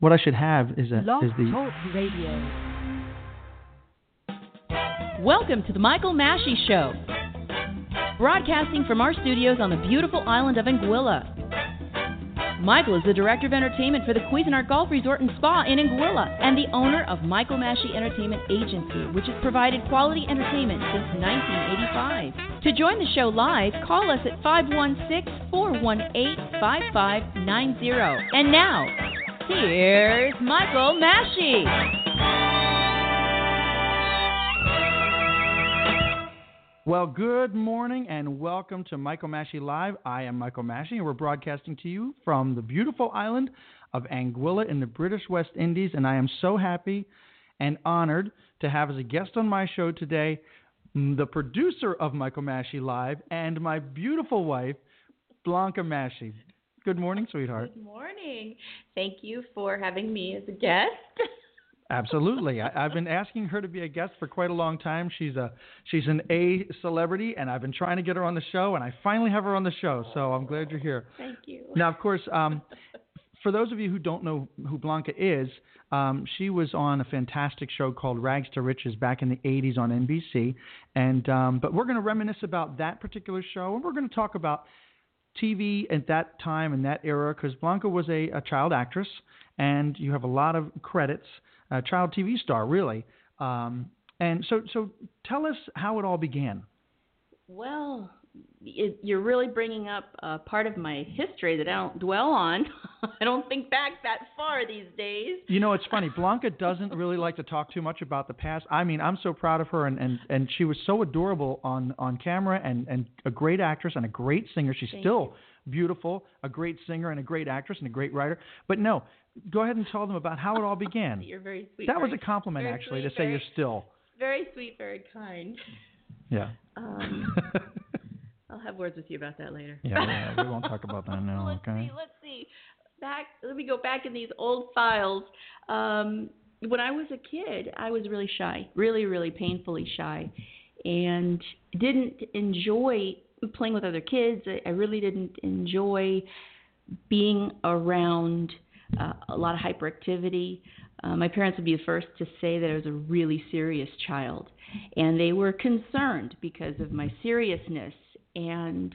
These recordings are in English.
What I should have is a Blog is the Talk Radio. Welcome to the Michael Masci Show, broadcasting from our studios on the beautiful island of Anguilla. Michael is the director of entertainment for the Cuisinart Golf Resort and Spa in Anguilla and the owner of Michael Masci Entertainment Agency, which has provided quality entertainment since 1985. To join the show live, call us at 516 418 5590. And now, here's Michael Masci. Well, good morning and welcome to Michael Masci Live. I am Michael Masci and we're broadcasting to you from the beautiful island of Anguilla in the British West Indies. And I am so happy and honored to have as a guest on my show today mm, the producer of Michael Masci Live and my beautiful wife, Blanca Masci. Good morning, sweetheart. Good morning. Thank you for having me as a guest. Absolutely. I, I've been asking her to be a guest for quite a long time. She's a she's an A celebrity, and I've been trying to get her on the show, and I finally have her on the show. So I'm glad you're here. Thank you. Now, of course, um, for those of you who don't know who Blanca is, um, she was on a fantastic show called Rags to Riches back in the 80s on NBC, and um, but we're going to reminisce about that particular show, and we're going to talk about TV at that time and that era because Blanca was a, a child actress, and you have a lot of credits, a child TV star, really. Um, and so, so tell us how it all began. Well, it, you're really bringing up a part of my history that I don't dwell on. I don't think back that far these days. You know, it's funny. Blanca doesn't really like to talk too much about the past. I mean, I'm so proud of her, and, and, and she was so adorable on, on camera, and, and a great actress and a great singer. She's Thank still beautiful, a great singer and a great actress and a great writer. But no, go ahead and tell them about how it all began. You're very sweet. that was a compliment, actually, sweet, to say very- you're still. very sweet, very kind. Yeah. Um, I'll have words with you about that later. yeah, yeah, we won't talk about that now. let's okay. see. Let's see. Back. Let me go back in these old files. Um, when I was a kid, I was really shy, really, really painfully shy, and didn't enjoy playing with other kids. I, I really didn't enjoy being around uh, a lot of hyperactivity. Uh, my parents would be the first to say that I was a really serious child, and they were concerned because of my seriousness. And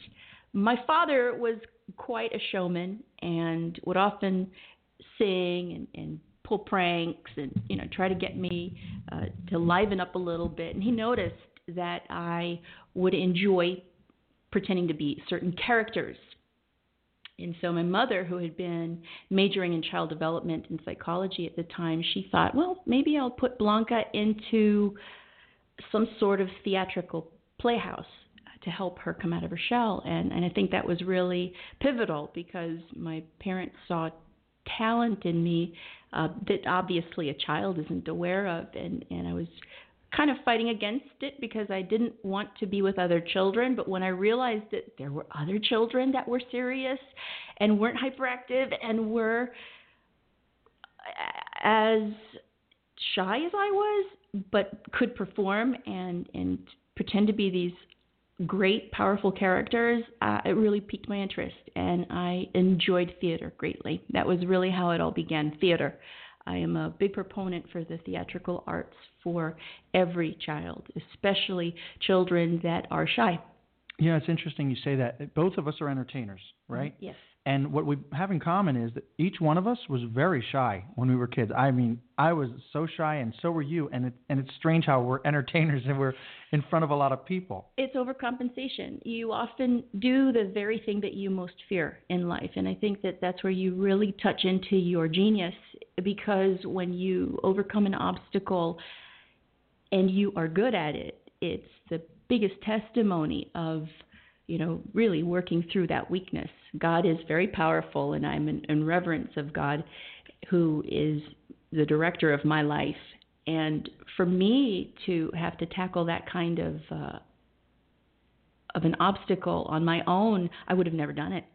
my father was quite a showman and would often sing and, and pull pranks and you know try to get me uh, to liven up a little bit. And he noticed that I would enjoy pretending to be certain characters and so my mother, who had been majoring in child development and psychology at the time, she thought, well, maybe I'll put Blanca into some sort of theatrical playhouse to help her come out of her shell. And, and I think that was really pivotal because my parents saw talent in me uh, that obviously a child isn't aware of. And, and I was kind of fighting against it because I didn't want to be with other children. But when I realized that there were other children that were serious and weren't hyperactive and were as shy as I was, but could perform and and pretend to be these great, powerful characters, uh, it really piqued my interest, and I enjoyed theater greatly. That was really how it all began. Theater. I am a big proponent for the theatrical arts for every child, especially children that are shy. Yeah, it's interesting you say that. Both of us are entertainers, right? Yes. And what we have in common is that each one of us was very shy when we were kids. I mean, I was so shy, and so were you. And it, and it's strange how we're entertainers and we're in front of a lot of people. It's overcompensation. You often do the very thing that you most fear in life. And I think that that's where you really touch into your genius because when you overcome an obstacle and you are good at it, it's the biggest testimony of, you know, really working through that weakness. God is very powerful, and I'm in, in reverence of God, who is the director of my life. And for me to have to tackle that kind of uh, of an obstacle on my own, I would have never done it.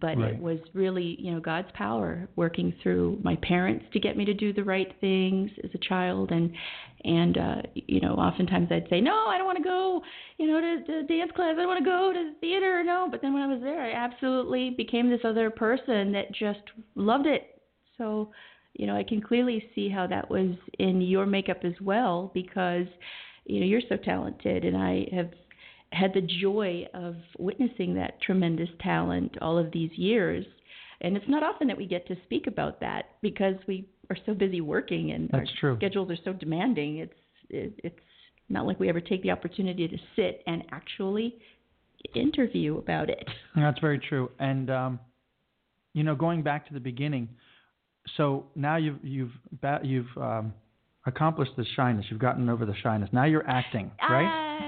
But Right. it was really, you know, God's power working through my parents to get me to do the right things as a child, and and uh, you know, oftentimes I'd say, no, I don't want to go, you know, to, to dance class. I don't want to go to the theater. No, but then when I was there, I absolutely became this other person that just loved it. So you know, I can clearly see how that was in your makeup as well because, you know, you're so talented, and I have had the joy of witnessing that tremendous talent all of these years. And it's not often that we get to speak about that because we are so busy working and That's our true. schedules are so demanding. It's it, it's not like we ever take the opportunity to sit and actually interview about it. That's very true. And um, you know, going back to the beginning, so now you've you've you've um, accomplished the shyness. You've gotten over the shyness. Now you're acting, right?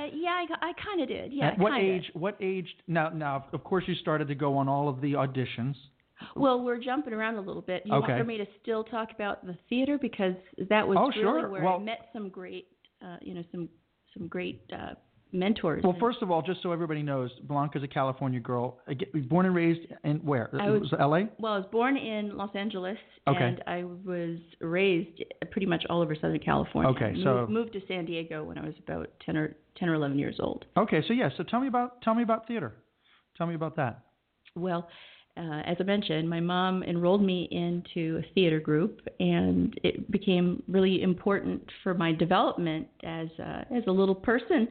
Uh, yeah, I, I kind of did. Yeah. At what kinda. age? What age? Now, now, of course, you started to go on all of the auditions. Well, we're jumping around a little bit. You Okay. want for me to still talk about the theater because that was Oh, really sure. where Well- I met some great, uh, you know, some some great uh, mentors. Well, first of all, just so everybody knows, Blanca's a California girl, born and raised in where? Was- was L.A. Well, I was born in Los Angeles, Okay. and I was raised pretty much all over Southern California. Okay, moved, so- moved to San Diego when I was about ten or ten or eleven years old. Okay, so yeah, so tell me about tell me about theater. Tell me about that. Well, uh, as I mentioned, my mom enrolled me into a theater group, and it became really important for my development as a, as a little person,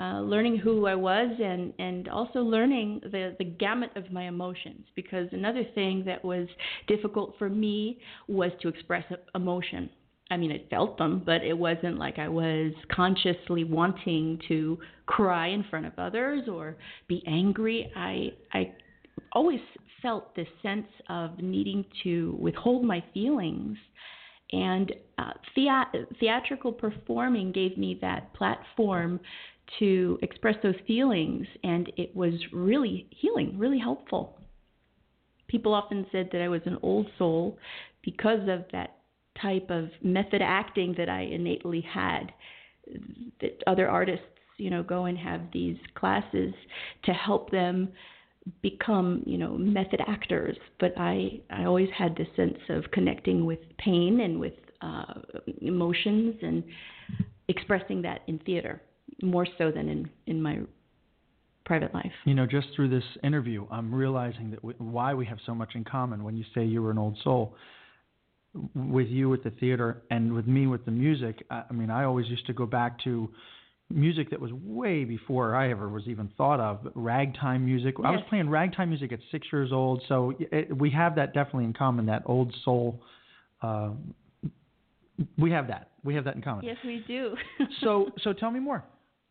uh, learning who I was, and and also learning the the gamut of my emotions. Because another thing that was difficult for me was to express emotion. I mean, I felt them, but it wasn't like I was consciously wanting to cry in front of others or be angry. I I always felt this sense of needing to withhold my feelings. And uh, thea- theatrical performing gave me that platform to express those feelings, and it was really healing, really helpful. People often said that I was an old soul because of that type of method acting that I innately had. That other artists, you know, go and have these classes to help them become you know method actors but i i always had this sense of connecting with pain and with uh emotions and expressing that in theater more so than in in my private life You know, just through this interview, I'm realizing that we, why we have so much in common. When you say you were an old soul, with you with the theater and with me with the music, I, I mean, I always used to go back to music that was way before I ever was even thought of. Ragtime music. I was playing ragtime music at six years old, so it, we have that definitely in common. That old soul. Uh, we have that. We have that in common. yes we do So, so tell me more.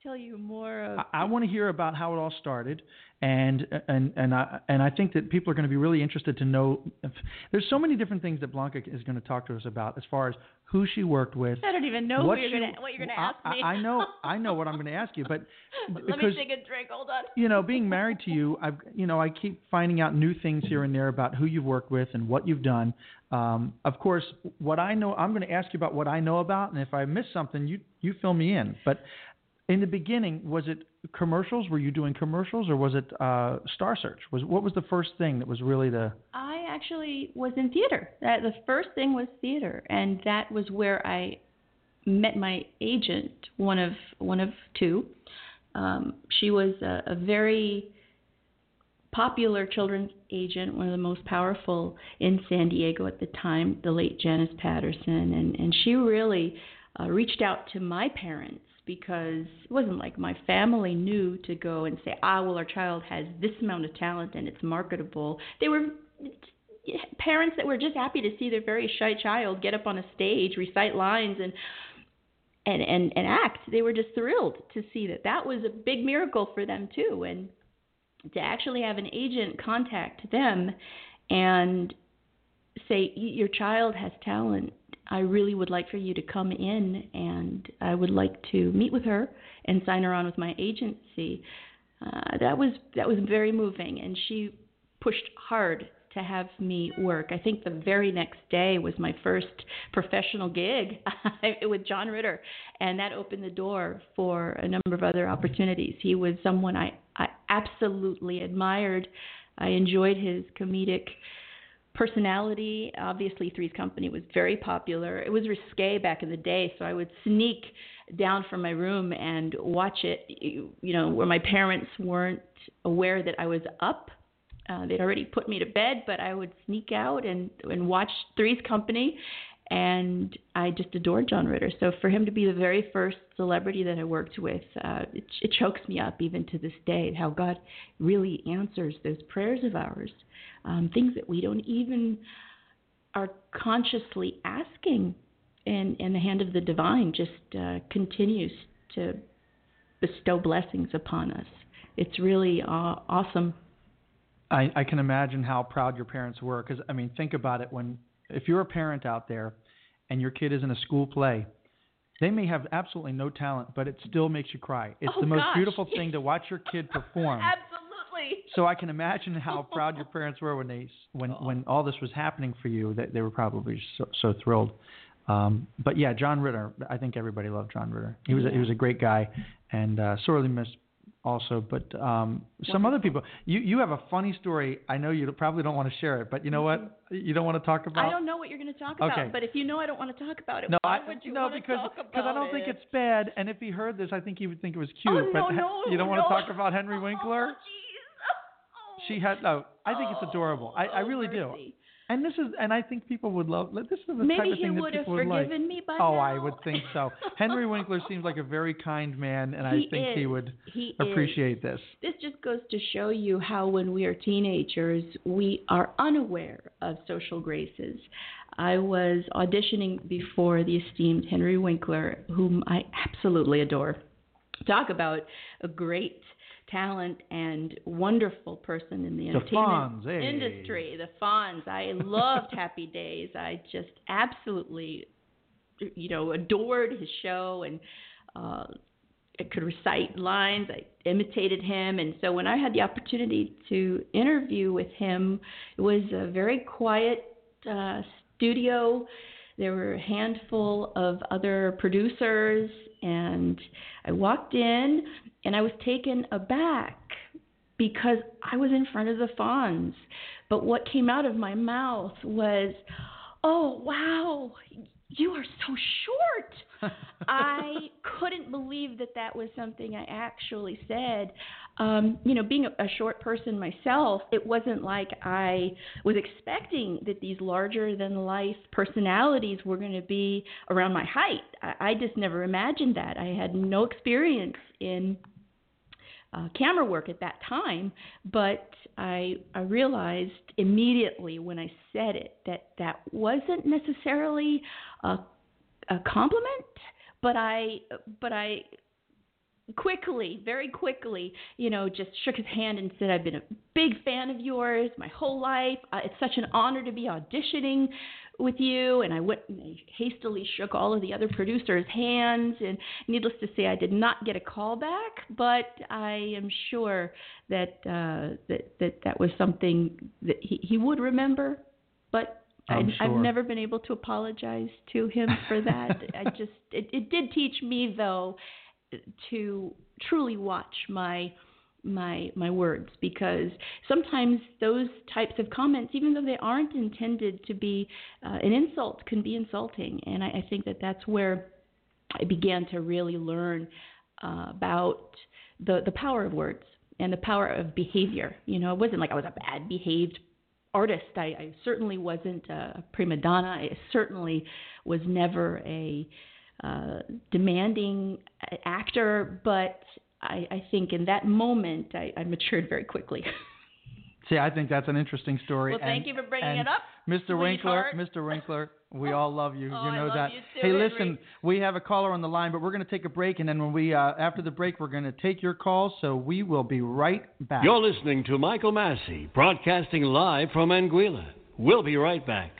Tell you more of I, I want to hear about how it all started, and and and I and I think that people are going to be really interested to know. If, there's so many different things that Blanca is going to talk to us about, as far as who she worked with. i don't even know what you're gonna what you're gonna I- ask me I, I know, I know what I'm going to ask you, but let because me take a drink hold on you know, being married to you, I've you know, I keep finding out new things here and there about who you've worked with and what you've done. Um, of course, what I know, I'm going to ask you about what I know about, and if I miss something, you you fill me in. But in the beginning, was it commercials? Were you doing commercials, or was it uh, Star Search? Was what was the first thing that was really the I actually was in theater. That the first thing was theater, and that was where I met my agent, one of one of two. Um, she was a, a very popular children's agent, one of the most powerful in San Diego at the time, the late Janice Patterson, and and she really uh, reached out to my parents because it wasn't like my family knew to go and say, ah, well, our child has this amount of talent and it's marketable. They were parents that were just happy to see their very shy child get up on a stage, recite lines, and and and, and act. They were just thrilled to see that. That was a big miracle for them too, and to actually have an agent contact them and say, "Your child has talent. I really would like for you to come in, and I would like to meet with her and sign her on with my agency." Uh, that was that was very moving, and she pushed hard to have me work. I think the very next day was my first professional gig with John Ritter, and that opened the door for a number of other opportunities. He was someone I, I absolutely admired. I enjoyed his comedic personality. Obviously, Three's Company was very popular. It was risque back in the day, so I would sneak down from my room and watch it, you know, where my parents weren't aware that I was up Uh, they'd already put me to bed, but I would sneak out and and watch Three's Company, and I just adored John Ritter. So for him to be the very first celebrity that I worked with, uh, it, it chokes me up even to this day. How God really answers those prayers of ours, um, things that we don't even are consciously asking, and and the hand of the divine just uh, continues to bestow blessings upon us. It's really uh, awesome. I, I can imagine how proud your parents were because I mean, think about it. When if you're a parent out there and your kid is in a school play, they may have absolutely no talent, but it still makes you cry. It's oh, the most gosh. beautiful thing to watch your kid perform. Absolutely. So I can imagine how proud your parents were when they when Oh. when all this was happening for you. That they were probably so, so thrilled. Um, but yeah, John Ritter. I think everybody loved John Ritter. He was a, he was a great guy, and uh, sorely missed also. But um, some other people. You you have a funny story. I know you probably don't want to share it, but you know what? You don't want to talk about. I don't know what you're going to talk about, Okay. but if you know I don't want to talk about it, No, why I, would you no, want because to talk about because I don't think it's bad. And if he heard this, I think he would think it was cute. Oh, but no, no, you don't want to talk about Henry Winkler. Oh, jeez. She had no. I think it's adorable. I, I Oh, really do. And this is, and I think people would love. This is the type Maybe of he thing that would have people would like. forgiven me by Oh, now. I would think so. Henry Winkler seems like a very kind man, and I He think he would He appreciate this. This just goes to show you how, when we are teenagers, we are unaware of social graces. I was auditioning before the esteemed Henry Winkler, whom I absolutely adore. Talk about a great talent and wonderful person in the, The entertainment Fonz, hey. industry. The Fonz. I loved Happy Days. I just absolutely, you know, adored his show and uh, I could recite lines. I imitated him, and so when I had the opportunity to interview with him, it was a very quiet uh, studio. There were a handful of other producers, and I walked in, and I was taken aback because I was in front of the Fonz. But what came out of my mouth was, "Oh wow, you are so short." I couldn't believe that that was something I actually said. Um, you know, being a, a short person myself, it wasn't like I was expecting that these larger than life personalities were going to be around my height. I, I just never imagined that. I had no experience in uh, camera work at that time, but I, I realized immediately when I said it that that wasn't necessarily a, a compliment, but I but I quickly, very quickly, you know, just shook his hand and said, "I've been a big fan of yours my whole life. Uh, it's such an honor to be auditioning with you." And I went and I hastily shook all of the other producers' hands. And needless to say, I did not get a call back, but I am sure that uh, that that that was something that he, he would remember. But I, I've never been able to apologize to him for that. I just it, it did teach me though to truly watch my my my words because sometimes those types of comments even though they aren't intended to be uh, an insult can be insulting. And I, I think that that's where I began to really learn uh, about the the power of words and the power of behavior. You know it wasn't like I was a bad behaved artist. I, I certainly wasn't a prima donna. I certainly was never a uh, demanding actor, but I, I think in that moment I, I matured very quickly. See, I think that's an interesting story. well, thank and- you for bringing and it up. Mr. Winkler. Mr. Winkler, we all love you. Oh, you I know love that. you too, hey, Henry. listen, we have a caller on the line, but we're going to take a break, and then when we uh, after the break, we're going to take your calls. So we will be right back. You're listening to Michael Masci, broadcasting live from Anguilla. We'll be right back.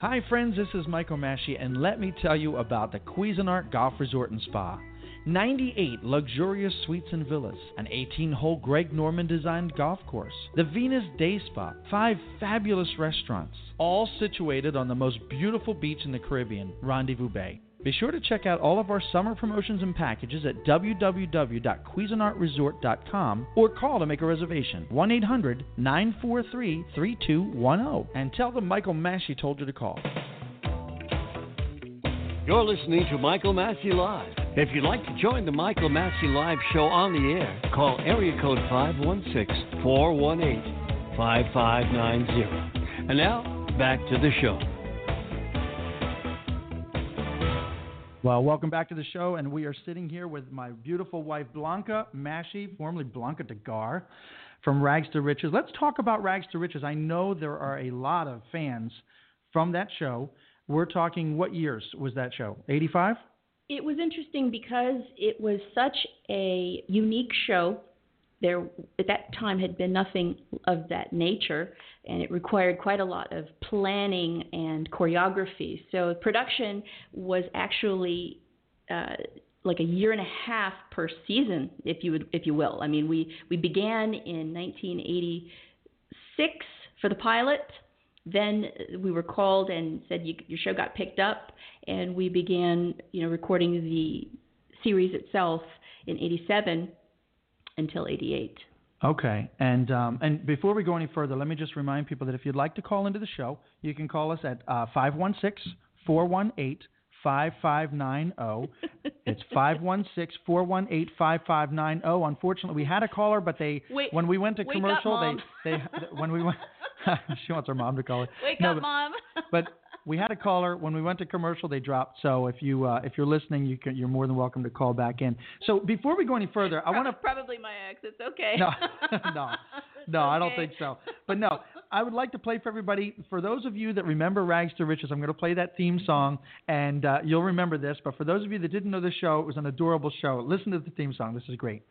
Hi, friends. This is Michael Masci, and let me tell you about the Cuisinart Golf Resort and Spa. 98 luxurious suites and villas, an 18 hole Greg Norman designed golf course, the Venus Day Spa, five fabulous restaurants, all situated on the most beautiful beach in the Caribbean, Rendezvous Bay. Be sure to check out all of our summer promotions and packages at www.cuisinartresort.com or call to make a reservation 1 800 943 3210 and tell them Michael Masci told you to call. You're listening to Michael Masci Live. If you'd like to join the Michael Masci Live show on the air, call area code 516 418 5590. And now, back to the show. Well, welcome back to the show, and we are sitting here with my beautiful wife Blanca Masci, formerly Blanca DeGarr, from Rags to Riches. Let's talk about Rags to Riches. I know there are a lot of fans from that show. We're talking what years was that show? 85? It was interesting because it was such a unique show. There, at that time, had been nothing of that nature, and it required quite a lot of planning and choreography. So production was actually uh, like a year and a half per season, if you would, if you will. I mean, we we began in 1986 for the pilot. Then we were called and said you, your show got picked up, and we began, you know, recording the series itself in '87 until '88. Okay, and um, and before we go any further, let me just remind people that if you'd like to call into the show, you can call us at uh, 516 418 5590. It's 516 418 5590. Unfortunately, we had a caller, but they Wait, when we went to commercial, up, they they when we went she wants her mom to call her. Wake No, up, but- mom. but we had a caller when we went to commercial. They dropped. So if you uh, if you're listening, you can, you're more than welcome to call back in. So before we go any further, I want to probably my ex. It's okay. No, no, no, I don't think so. But no, I would like to play for everybody. For those of you that remember Rags to Riches, I'm going to play that theme song, and uh, you'll remember this. But for those of you that didn't know the show, it was an adorable show. Listen to the theme song. This is great.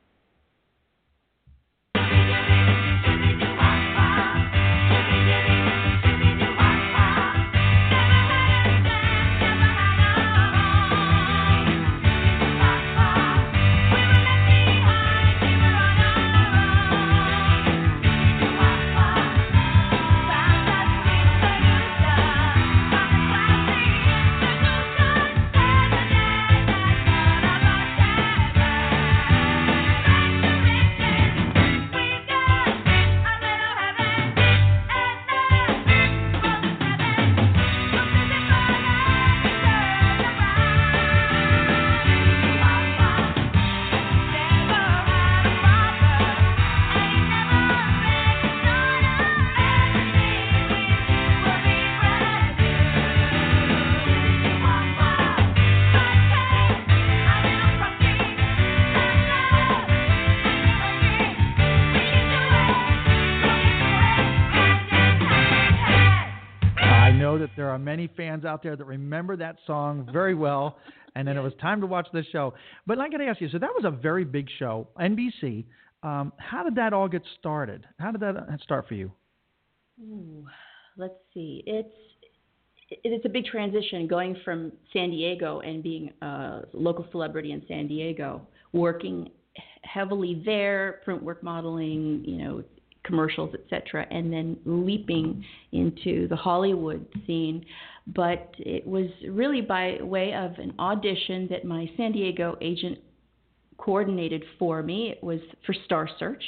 Are many fans out there that remember that song very well, and then it was time to watch this show. But I got to ask you, so that was a very big show, NBC. Um, how did that all get started? How did that start for you? Ooh, let's see. It's it- it's a big transition going from San Diego and being a local celebrity in San Diego, working heavily there, print work modeling, you know, commercials, etc., and then leaping into the Hollywood scene. But it was really by way of an audition that my San Diego agent coordinated for me. It was for Star Search.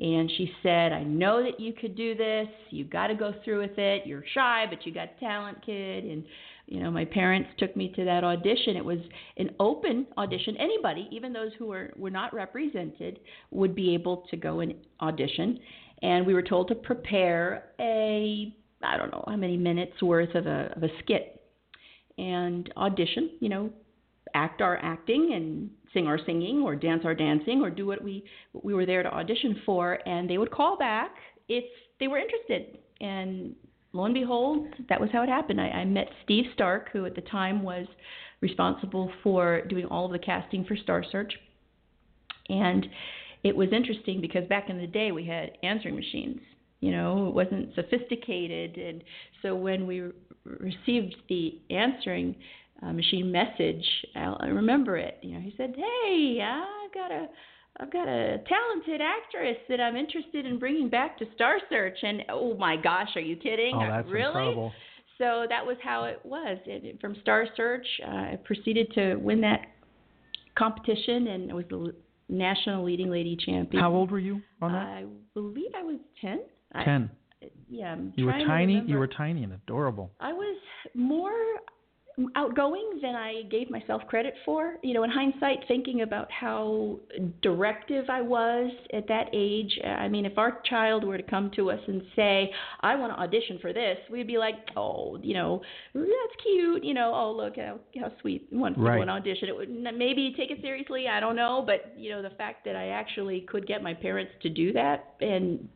And she said, I know that you could do this. You've got to go through with it. You're shy, but you got talent, kid. And, you know, my parents took me to that audition. It was an open audition. Anybody, even those who were, were not represented, would be able to go and audition. And we were told to prepare a, I don't know how many minutes worth of a, of a skit and audition, you know, act our acting and sing our singing or dance our dancing or do what we what we were there to audition for and they would call back if they were interested and lo and behold that was how it happened. I, I met Steve Stark who at the time was responsible for doing all of the casting for Star Search. And it was interesting because back in the day we had answering machines. You know it wasn't sophisticated. And so when we re- received the answering uh, machine message I, I remember it. You know he said hey i've got a i've got a talented actress that i'm interested in bringing back to star search and oh my gosh are you kidding Oh, that's really incredible. so that was how it was. It, from Star Search, uh, I proceeded to win that competition, and I was the national leading lady champion. How old were you on that? I believe I was ten. I- Ten. yeah, I'm You were tiny. You were tiny and adorable. I was more. Outgoing than I gave myself credit for. You know, in hindsight, thinking about how directive I was at that age. I mean, if our child were to come to us and say, "I want to audition for this," we'd be like, "Oh, you know, that's cute. You know, oh look how how sweet to Right. audition." It would maybe take it seriously. I don't know, but you know, the fact that I actually could get my parents to do that and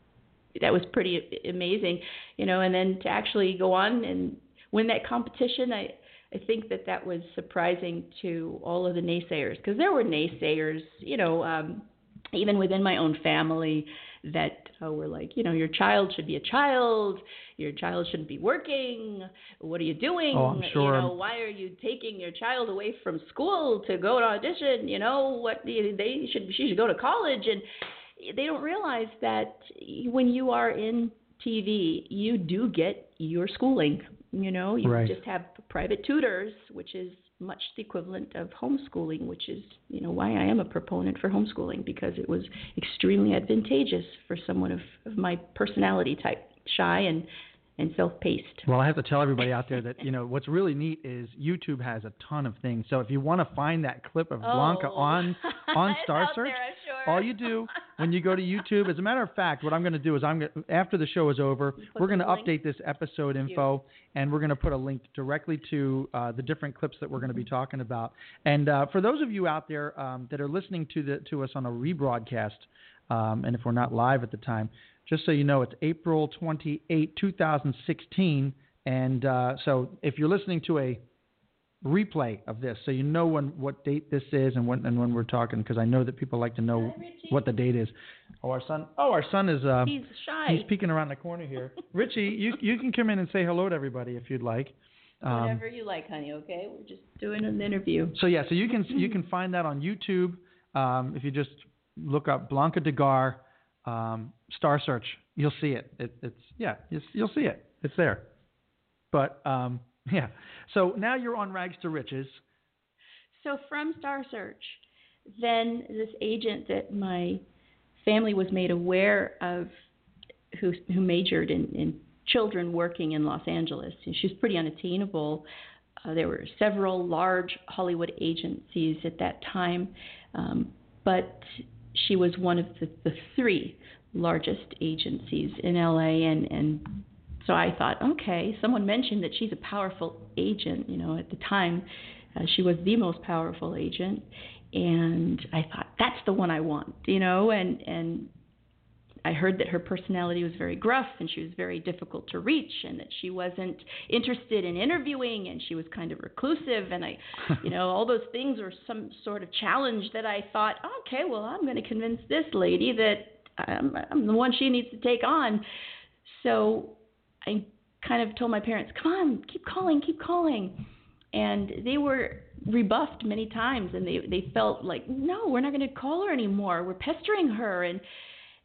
that was pretty amazing, you know. And then to actually go on and win that competition, I I think that that was surprising to all of the naysayers because there were naysayers, you know, um, even within my own family that uh, were like, you know, your child should be a child, your child shouldn't be working. What are you doing? Oh, I'm sure. You know, why are you taking your child away from school to go to audition? You know, what they should she should go to college and they don't realize that when you are in TV, you do get your schooling. You know, you Right. just have private tutors, which is much the equivalent of homeschooling, which is, you know, why I am a proponent for homeschooling because it was extremely advantageous for someone of, of my personality type, shy and and self-paced. Well, I have to tell everybody out there that you know what's really neat is YouTube has a ton of things. So if you want to find that clip of Blanca Oh. on on Star Search, there, sure. all you do when you go to YouTube, as a matter of fact, what I'm going to do is I'm going after the show is over, put we're going to update this episode info, and we're going to put a link directly to uh, the different clips that we're going to be talking about. And uh, for those of you out there um, that are listening to the to us on a rebroadcast, um, and if we're not live at the time, just so you know, it's April 28, 2016. And uh, so if you're listening to a replay of this, so you know when what date this is and when and when we're talking, because I know that people like to know what the date is. Oh, our son. Oh, our son is. Uh, He's shy. he's peeking around the corner here. Richie, you you can come in and say hello to everybody if you'd like. Um, Whatever you like, honey. Okay, we're just doing an interview. so yeah, so you can you can find that on YouTube. Um, if you just look up Blanca DeGarr um, Star Search, you'll see it. it it's yeah, you'll, you'll see it. It's there. But um, yeah, so now you're on Rags to Riches. So from Star Search, then this agent that my family was made aware of, who who majored in, in children working in Los Angeles, and she was pretty unattainable. Uh, there were several large Hollywood agencies at that time, um, but she was one of the, the three largest agencies in LA, and and so I thought, okay, someone mentioned that she's a powerful agent. You know, at the time, uh, she was the most powerful agent, and I thought that's the one I want. You know, and and I heard that her personality was very gruff and she was very difficult to reach, and that she wasn't interested in interviewing, and she was kind of reclusive, and I, you know, all those things were some sort of challenge that I thought, okay, well, I'm going to convince this lady that I'm, I'm the one she needs to take on. So I kind of told my parents, come on, keep calling, keep calling. And they were rebuffed many times and they, they felt like, no, we're not going to call her anymore. We're pestering her. And,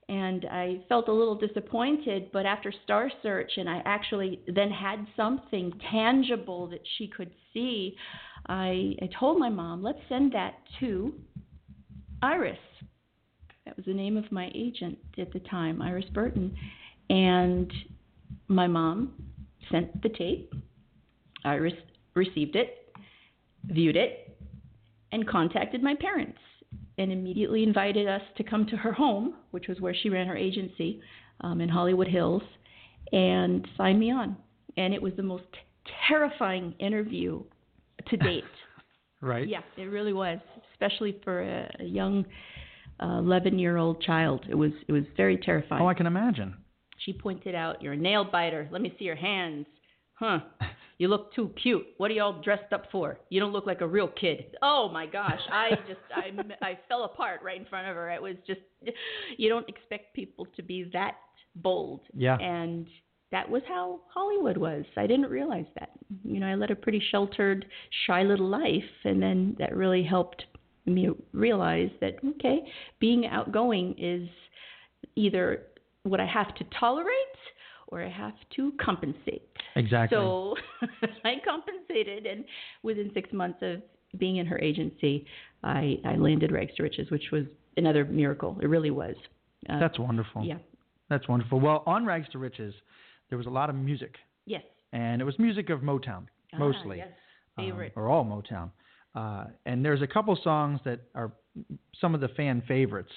and I felt a little disappointed, but after Star Search and I actually then had something tangible that she could see, I, I told my mom, let's send that to Iris. That was the name of my agent at the time, Iris Burton. And my mom sent the tape. Iris received it, viewed it, and contacted my parents and immediately invited us to come to her home, which was where she ran her agency um, in Hollywood Hills, and sign me on. And it was the most terrifying interview to date. Right. Yeah, it really was, especially for a, a young 11 year old child. It was it was very terrifying. Oh, I can imagine. She pointed out, "You're a nail biter. Let me see your hands." Huh. You look too cute. What are you all dressed up for? You don't look like a real kid. Oh my gosh, I just I I fell apart right in front of her. It was just you don't expect people to be that bold. Yeah. And that was how Hollywood was. I didn't realize that. You know, I led a pretty sheltered, shy little life, and then that really helped me realize that okay, being outgoing is either what I have to tolerate or I have to compensate. Exactly. So I compensated, and within six months of being in her agency, I, I landed Rags to Riches, which was another miracle. It really was. Uh, That's wonderful. yeah. That's wonderful. Well, on Rags to Riches, there was a lot of music, Yes. and it was music of Motown Ah, mostly. yes. um, Favorite. or all Motown. Uh, and there's a couple songs that are some of the fan favorites.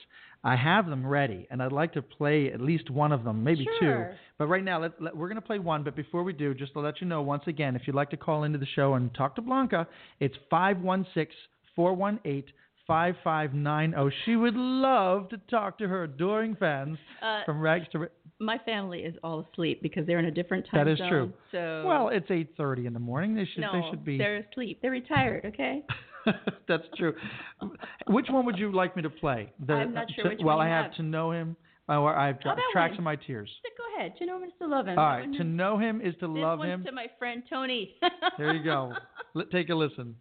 I have them ready, and I'd like to play at least one of them, maybe Sure. two. But right now, let, let, we're going to play one. But before we do, just to let you know, once again, if you'd like to call into the show and talk to Blanca, it's 516 418 5590. She would love to talk to her adoring fans Uh, from Rags to Ri- my family is all asleep because they're in a different time zone. That is zone. true. So Well, it's 8:30 in the morning. They should no, they should be they're asleep. They're retired. Okay. That's true. Which one would you like me to play? The, I'm not sure to- which well, one I have have. to know him. Oh, I have Oh, tracks of my tears. Go ahead. To know him is to love him. All right, to know him is to this love one's him. to my friend Tony. There you go. Let, take a listen.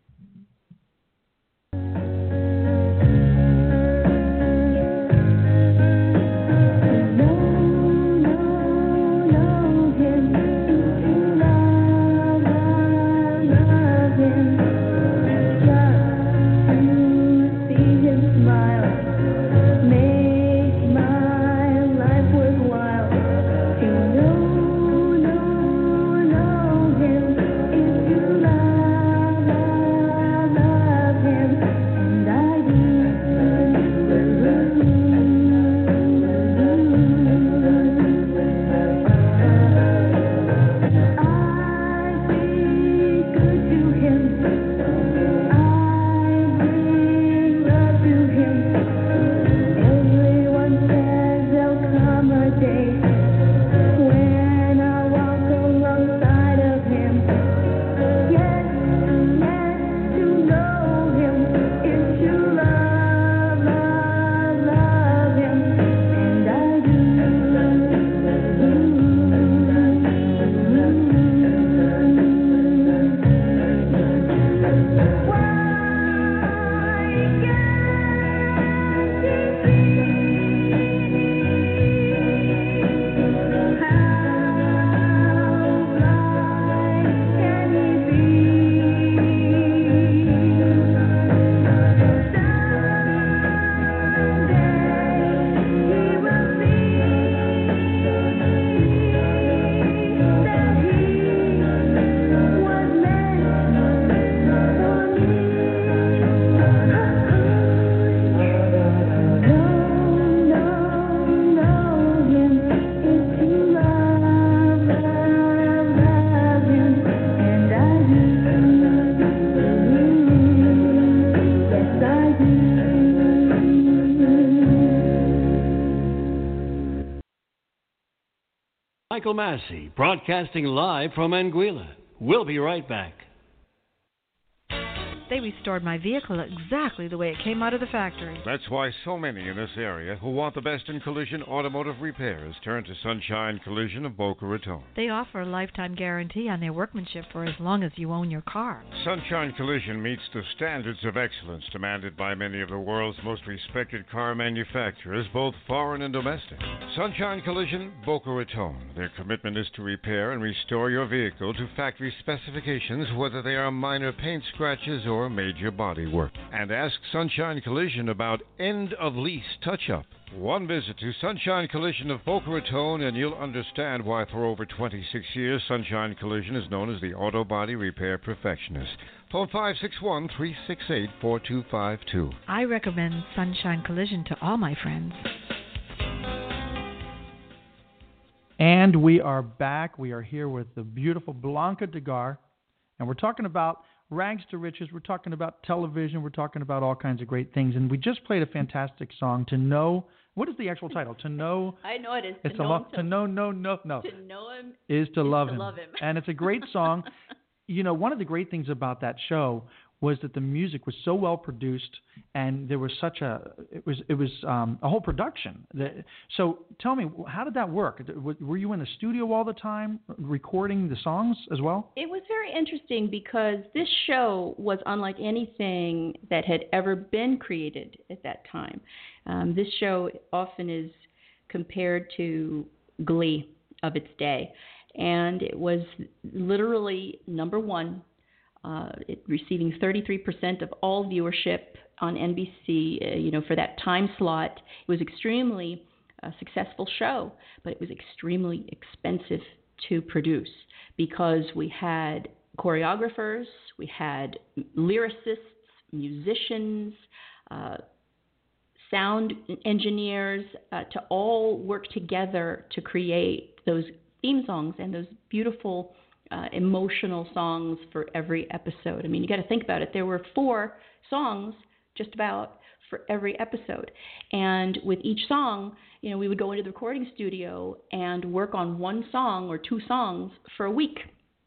Michael Masci, broadcasting live from Anguilla. We'll be right back. They restored my vehicle exactly the way it came out of the factory. That's why so many in this area who want the best in collision automotive repairs turn to Sunshine Collision of Boca Raton. They offer a lifetime guarantee on their workmanship for as long as you own your car. Sunshine Collision meets the standards of excellence demanded by many of the world's most respected car manufacturers, both foreign and domestic. Sunshine Collision, Boca Raton. Their commitment is to repair and restore your vehicle to factory specifications, whether they are minor paint scratches or major body work. And ask Sunshine Collision about end of lease touch up. One visit to Sunshine Collision of Boca Raton, and you'll understand why for over 26 years Sunshine Collision is known as the auto body repair perfectionist. Phone 561 368 4252. I recommend Sunshine Collision to all my friends. And we are back. We are here with the beautiful Blanca DeGarr, and we're talking about rags to riches. We're talking about television. We're talking about all kinds of great things. And we just played a fantastic song to know. What is the actual title? To know. I know it is. It's to a know lo- him, to know, no, no, no. to know him Is to is love to him. love him. and it's a great song. you know, one of the great things about that show was that the music was so well produced, and there was such a it was it was um, a whole production. That, so tell me, how did that work? Were you in the studio all the time recording the songs as well? It was very interesting because this show was unlike anything that had ever been created at that time. Um, this show often is compared to Glee of its day, and it was literally number one, uh, it, receiving 33% of all viewership on NBC. Uh, you know, for that time slot, it was extremely a successful show, but it was extremely expensive to produce because we had choreographers, we had lyricists, musicians, uh, sound engineers uh, to all work together to create those theme songs and those beautiful uh, emotional songs for every episode. I mean, you got to think about it. There were four songs just about for every episode. And with each song, you know, we would go into the recording studio and work on one song or two songs for a week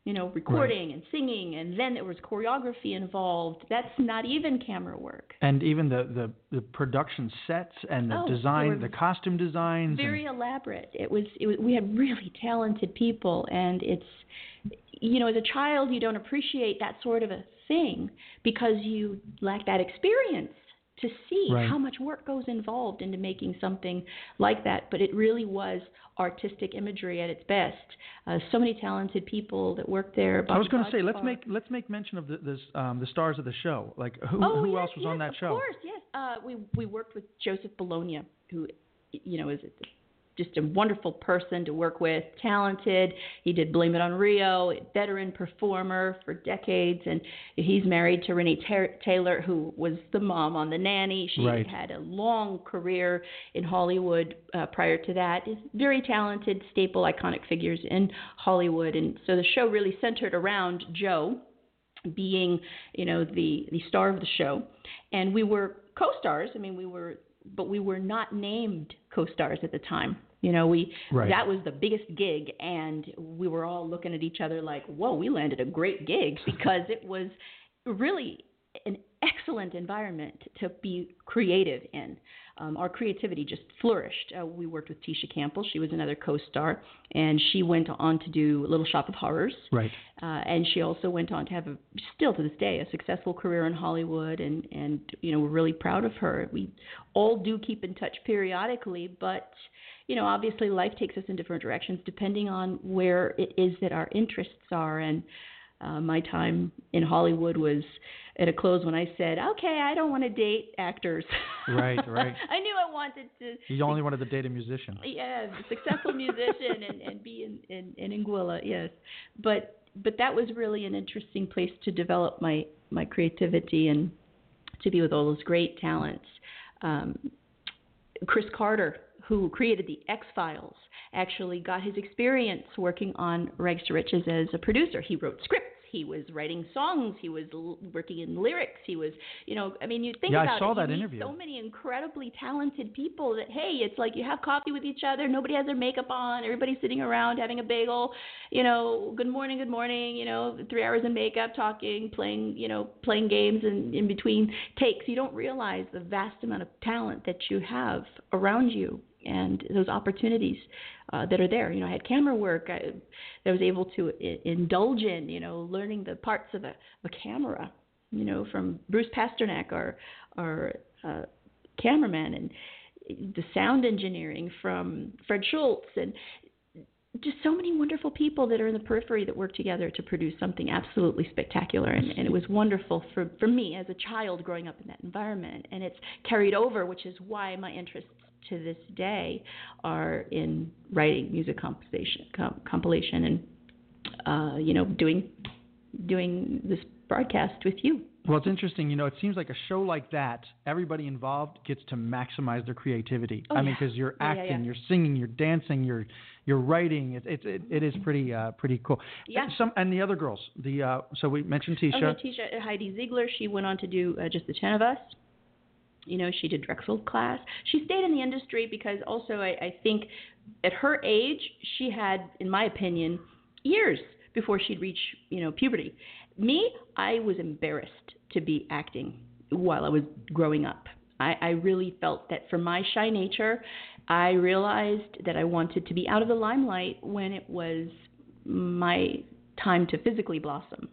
you know, recording right. and singing, and then there was choreography involved. That's not even camera work. And even the the, the production sets and the oh, design, the costume designs. Very and... elaborate. It was, it was. We had really talented people, and it's, you know, as a child, you don't appreciate that sort of a thing because you lack that experience to see right. how much work goes involved into making something like that. But it really was artistic imagery at its best. Uh, so many talented people that worked there. Bobby I was going to say let's make let's make mention of the this, um, the stars of the show. Like who oh, who yes, else was yes, on that show? Of course, yes. Uh, we we worked with Joseph Bologna, who you know is just a wonderful person to work with, talented. He did Blame It on Rio, veteran performer for decades, and he's married to Renee Taylor, who was the mom on The Nanny. She right. had a long career in Hollywood uh, prior to that. Is very talented, staple, iconic figures in Hollywood, and so the show really centered around Joe being, you know, the the star of the show, and we were co-stars. I mean, we were but we were not named co-stars at the time. You know, we right. that was the biggest gig, and we were all looking at each other like, "Whoa, we landed a great gig," because it was really an excellent environment to be creative in. Um, our creativity just flourished. Uh, we worked with Tisha Campbell; she was another co-star, and she went on to do Little Shop of Horrors. Right. Uh, and she also went on to have a, still to this day, a successful career in Hollywood, and and you know we're really proud of her. We all do keep in touch periodically, but you know obviously life takes us in different directions depending on where it is that our interests are and uh, my time in Hollywood was at a close when I said, "Okay, I don't want to date actors." Right, right. I knew I wanted to. You only wanted to date a musician. Yeah, a successful musician and, and be in, in in Anguilla, yes. But but that was really an interesting place to develop my my creativity and to be with all those great talents. Um, Chris Carter, who created the X Files, actually got his experience working on Rags to Riches as a producer. He wrote scripts he was writing songs. He was l- working in lyrics. He was, you know, I mean, you think yeah, about I saw it. that interview. So many incredibly talented people that hey, it's like you have coffee with each other. Nobody has their makeup on. Everybody's sitting around having a bagel. You know, good morning, good morning. You know, three hours in makeup, talking, playing, you know, playing games, and in between takes, you don't realize the vast amount of talent that you have around you and those opportunities uh, that are there. You know, I had camera work I, that I was able to I- indulge in. You know, learning the parts of a, a camera. You know, from Bruce Pasternak, our our uh, cameraman, and the sound engineering from Fred Schultz, and just so many wonderful people that are in the periphery that work together to produce something absolutely spectacular. And, and it was wonderful for, for me as a child growing up in that environment. And it's carried over, which is why my interests to this day are in writing music compilation, com- compilation and uh, you know doing doing this broadcast with you. Well, it's interesting. You know, it seems like a show like that, everybody involved gets to maximize their creativity. Oh, I mean, because you're acting, yeah, yeah. you're singing, you're dancing, you're you're writing. It it it, it is pretty uh, pretty cool. Yeah. And some and the other girls. The uh, so we mentioned Tisha. Okay, Tisha, Heidi Zeigler, she went on to do uh, just the ten of us. You know, she did Drexel class. She stayed in the industry because also I, I think at her age she had, in my opinion, years before she'd reach you know puberty. Me, I was embarrassed to be acting while I was growing up. I, I really felt that for my shy nature, I realized that I wanted to be out of the limelight when it was my time to physically blossom.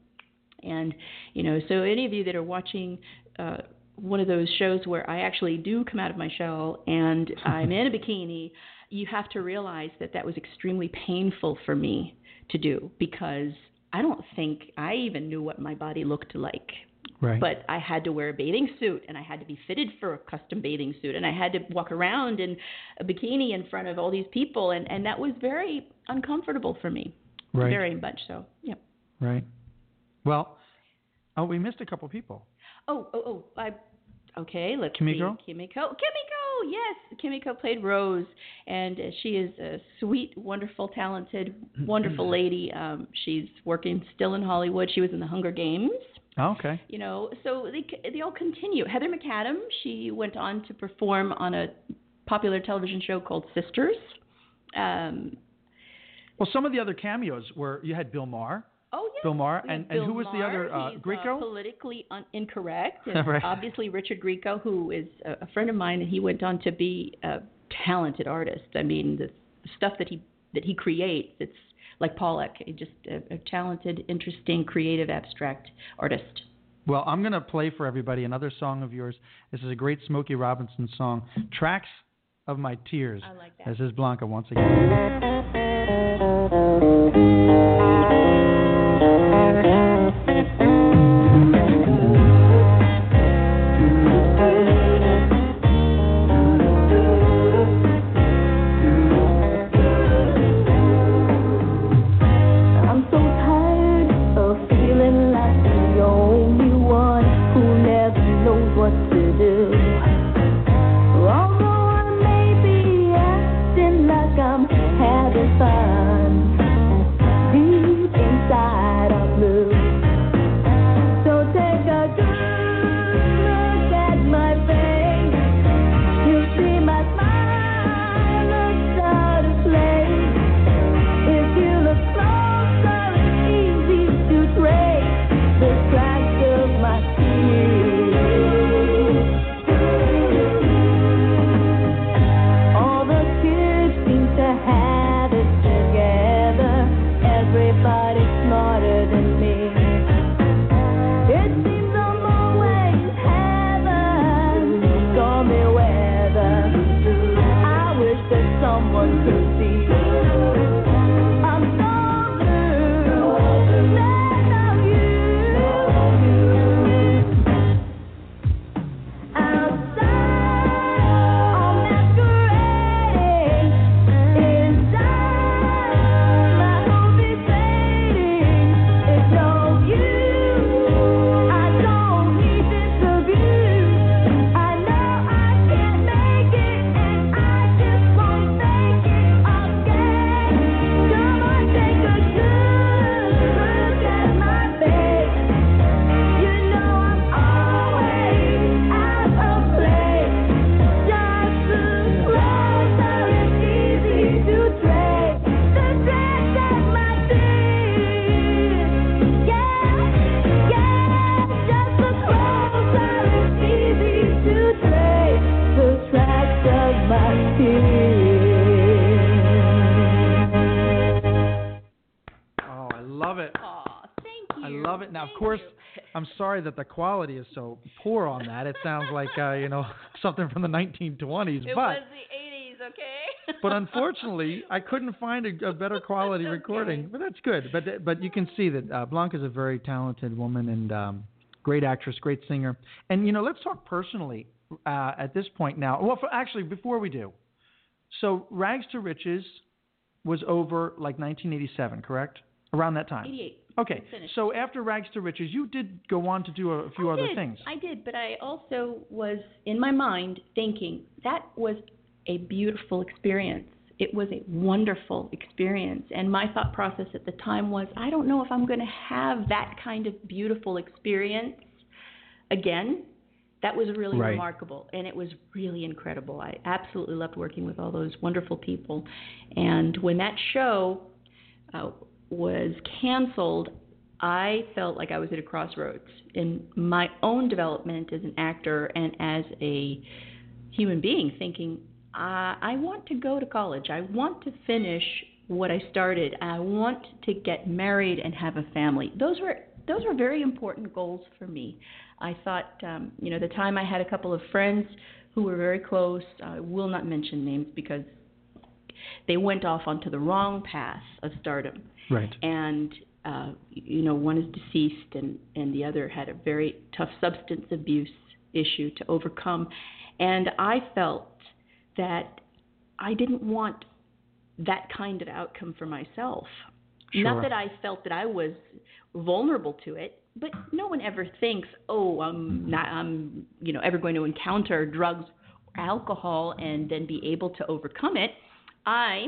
And you know, so any of you that are watching uh, one of those shows where I actually do come out of my shell and I'm in a bikini, you have to realize that that was extremely painful for me to do because I don't think I even knew what my body looked like. Right. But I had to wear a bathing suit and I had to be fitted for a custom bathing suit and I had to walk around in a bikini in front of all these people and, and that was very uncomfortable for me. Right. Very much so. Yeah. Right. Well, oh, we missed a couple people. Oh, oh, oh. I okay. Let's Kimiko? see. Kimiko. Kimiko. Yes, Kimiko played Rose, and she is a sweet, wonderful, talented, wonderful lady. Um, she's working still in Hollywood. She was in the Hunger Games. Oh, okay. You know, so they they all continue. Heather McAdam. She went on to perform on a popular television show called Sisters. Um, Well, some of the other cameos were you had Bill Maher. Oh yeah. Bill Maher, We had and, and who was the other? Uh, He's, Grieco? politically un- incorrect. And Right. Obviously, Richard Grieco, who is a, a friend of mine, and he went on to be a talented artist. I mean, the stuff that he that he creates, it's like Pollock, a- just a, a talented, interesting, creative, abstract artist. Well, I'm going to play for everybody another song of yours. This is a great Smokey Robinson song, Tracks of My Tears. I like that. This is Blanca once again. I'm course. I'm sorry that the quality is so poor on that. It sounds like uh, you know something from the 1920s, It but was the 80s, okay? but unfortunately, I couldn't find a, a better quality recording. But that's good. But but you can see that uh, Blanca's a very talented woman and um, great actress, great singer. And you know, let's talk personally uh, at this point now. Well, for, actually, before we do, so Rags to Riches was over like 1987, correct? Around that time. 88. Okay. So after Rags to Riches, you did go on to do a few I other did. things. I did, but I also was in my mind thinking that was a beautiful experience. It was a wonderful experience. And my thought process at the time was I don't know if I'm going to have that kind of beautiful experience again. That was really Right. remarkable and it was really incredible. I absolutely loved working with all those wonderful people. And when that show uh, was canceled, I felt like I was at a crossroads in my own development as an actor and as a human being, thinking, I, I want to go to college. I want to finish what I started. I want to get married and have a family. Those were those were very important goals for me. I thought, um, you know, the time I had a couple of friends who were very close. I will not mention names because they went off onto the wrong path of stardom Right. and uh, you know one is deceased and and the other had a very tough substance abuse issue to overcome and i felt that i didn't want that kind of outcome for myself Sure. Not that I felt that I was vulnerable to it, but no one ever thinks, "Oh, I'm not I'm, you know, ever going to encounter drugs or alcohol and then be able to overcome it." I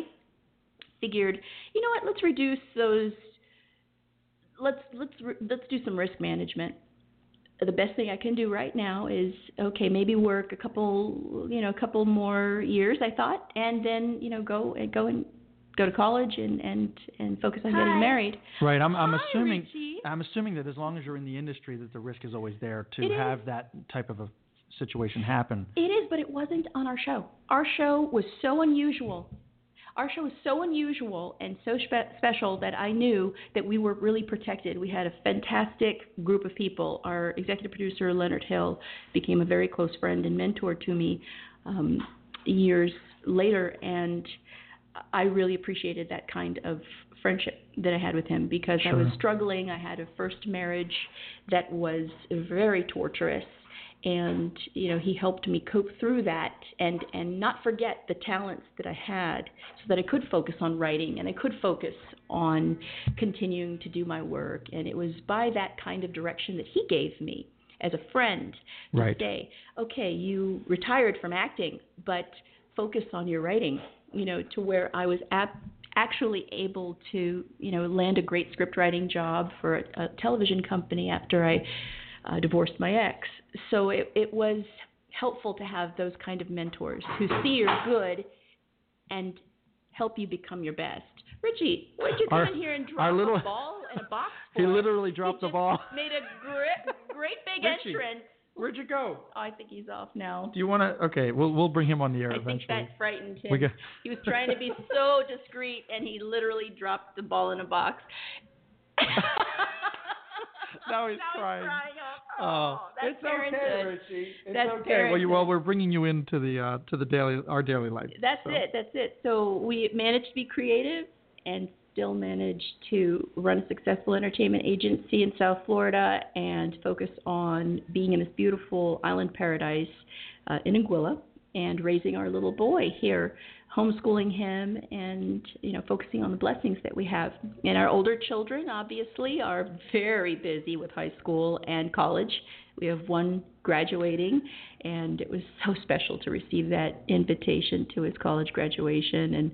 figured, you know what? Let's reduce those let's let's let's do some risk management. The best thing I can do right now is okay, maybe work a couple, you know, a couple more years. I thought, and then you know, go and go and go to college and and and focus on getting married. Right. I'm I'm Hi, assuming Richie. I'm assuming that as long as you're in the industry that the risk is always there to It is. have that type of a situation happen. It is, but it wasn't on our show. Our show was so unusual. Our show was so unusual and so spe- special that I knew that we were really protected. We had a fantastic group of people. Our executive producer, Leonard Hill, became a very close friend and mentor to me um, years later, and I really appreciated that kind of friendship that I had with him because I was struggling. I had a first marriage that was very torturous and you know he helped me cope through that and and not forget the talents that I had so that I could focus on writing and I could focus on continuing to do my work and it was by that kind of direction that he gave me as a friend to Right. say okay you retired from acting but focus on your writing you know to where I was at actually able to you know land a great script writing job for a, a television company after I uh, divorced my ex. So it, it was helpful to have those kind of mentors who see your good and help you become your best. Richie, what did you come Our- in here and drop little- a ball in a box for? He literally dropped He the ball. Made a great, great big Richie. entrance. Where'd you go? Oh, I think he's off now. Do you want to? Okay, we'll we'll bring him on the air I think that frightened him. Got- He was trying to be so discreet, and he literally dropped the ball in a box. Now he's now crying. He's crying up. Oh, that's it's okay. Richie. It's That's okay. Well, you, well, we're bringing you into the uh, to the daily our daily life. That's so. it. That's it. So we managed to be creative and still managed to run a successful entertainment agency in South Florida and focus on being in this beautiful island paradise uh, in Anguilla and raising our little boy here, homeschooling him and you know focusing on the blessings that we have. And our older children obviously are very busy with high school and college. We have one graduating, and it was so special to receive that invitation to his college graduation, and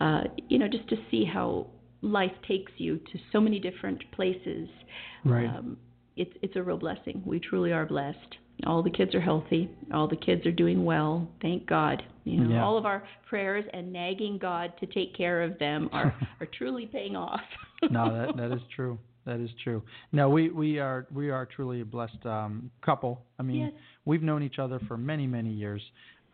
uh, you know just to see how life takes you to so many different places. Right. Um, it's it's a real blessing. We truly are blessed. All the kids are healthy. All the kids are doing well. Thank God. You know, Yeah. all of our prayers and nagging God to take care of them are are truly paying off. no, that that is true. That is true. No, we we are we are truly a blessed um, couple. I mean, Yes. we've known each other for many many years.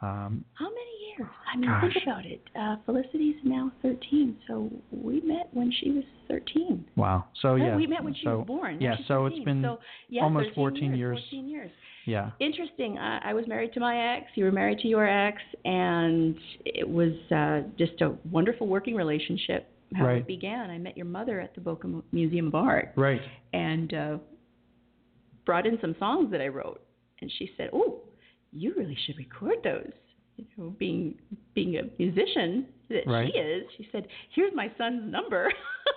Um, How many years? I mean, Gosh. think about it. Uh, Felicity's now 13, so we met when she was 13. wow. So yeah. we met when she so, was born. Yeah. So it's 13. been so, yeah, almost 14 years. years. 14 years. Yeah. Interesting. I, I was married to my ex. You were married to your ex, and it was uh, just a wonderful working relationship. How Right. it began. I met your mother at the Boca Museum of Art, Right. and uh, brought in some songs that I wrote, and she said, "Oh, you really should record those." You know, being being a musician that Right. she is, she said, "Here's my son's number."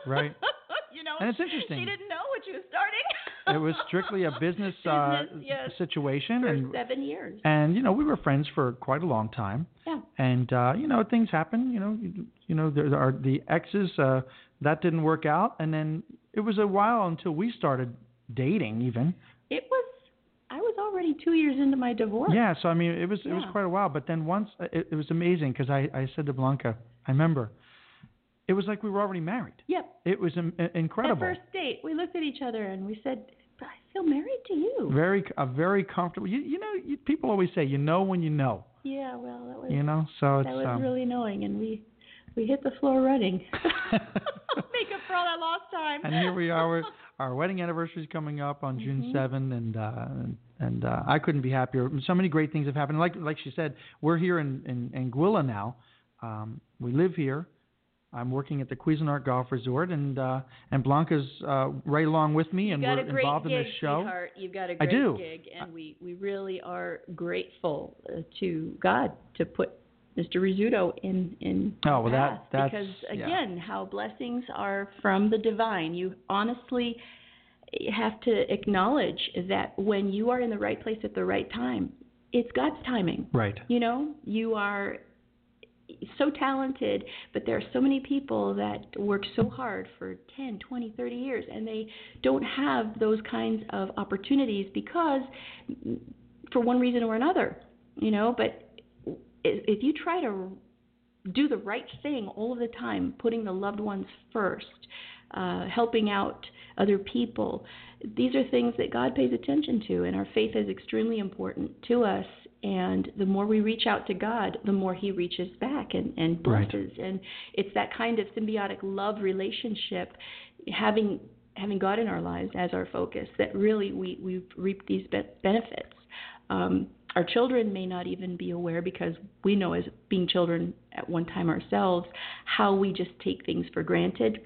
Right. you know, And it's interesting. She didn't know what she was starting. It was strictly a business, uh, Business, yes. situation, for and seven years. and you know we were friends for quite a long time. Yeah. And uh, you know things happen. You know, you, you know there are the exes uh, that didn't work out, and then it was a while until we started dating even. It was. I was already two years into my divorce. Yeah, so I mean, it was it was quite a while, but then once it, it was amazing because I I said to Blanca, I remember, it was like we were already married. Yep. It was im- incredible. That first date, we looked at each other and we said, I feel married to you." Very a very comfortable. You you know you, people always say you know when you know. Yeah. Well, that was You know, so it's that was um, really knowing, and we we hit the floor running. Make up for all that lost time. and here we are. Our wedding anniversary is coming up on June Mhm. 7, and uh, and, and uh, I couldn't be happier. So many great things have happened. Like like she said, we're here in in Anguilla now. Um, we live here. I'm working at the Cuisinart Golf Resort, and uh, and Blanca's uh, right along with me, and we're involved gig, in this show. sweetheart. You've got a great I do. gig, and we we really are grateful uh, to God to put Mr. Rizzuto in in Oh, well, that- that's- because yeah. again, how blessings are from the divine. You honestly have to acknowledge that when you are in the right place at the right time, it's God's timing. Right. You know, you are so talented, but there are so many people that work so hard for 10, 20, 30 years and they don't have those kinds of opportunities because for one reason or another, you know, but if you try to do the right thing all of the time, putting the loved ones first, uh, helping out other people. These are things that God pays attention to, and our faith is extremely important to us. And the more we reach out to God, the more He reaches back and, and Right. blesses. And it's that kind of symbiotic love relationship, having having God in our lives as our focus, that really we we reap these be- benefits. Um, our children may not even be aware because we know as being children at one time ourselves how we just take things for granted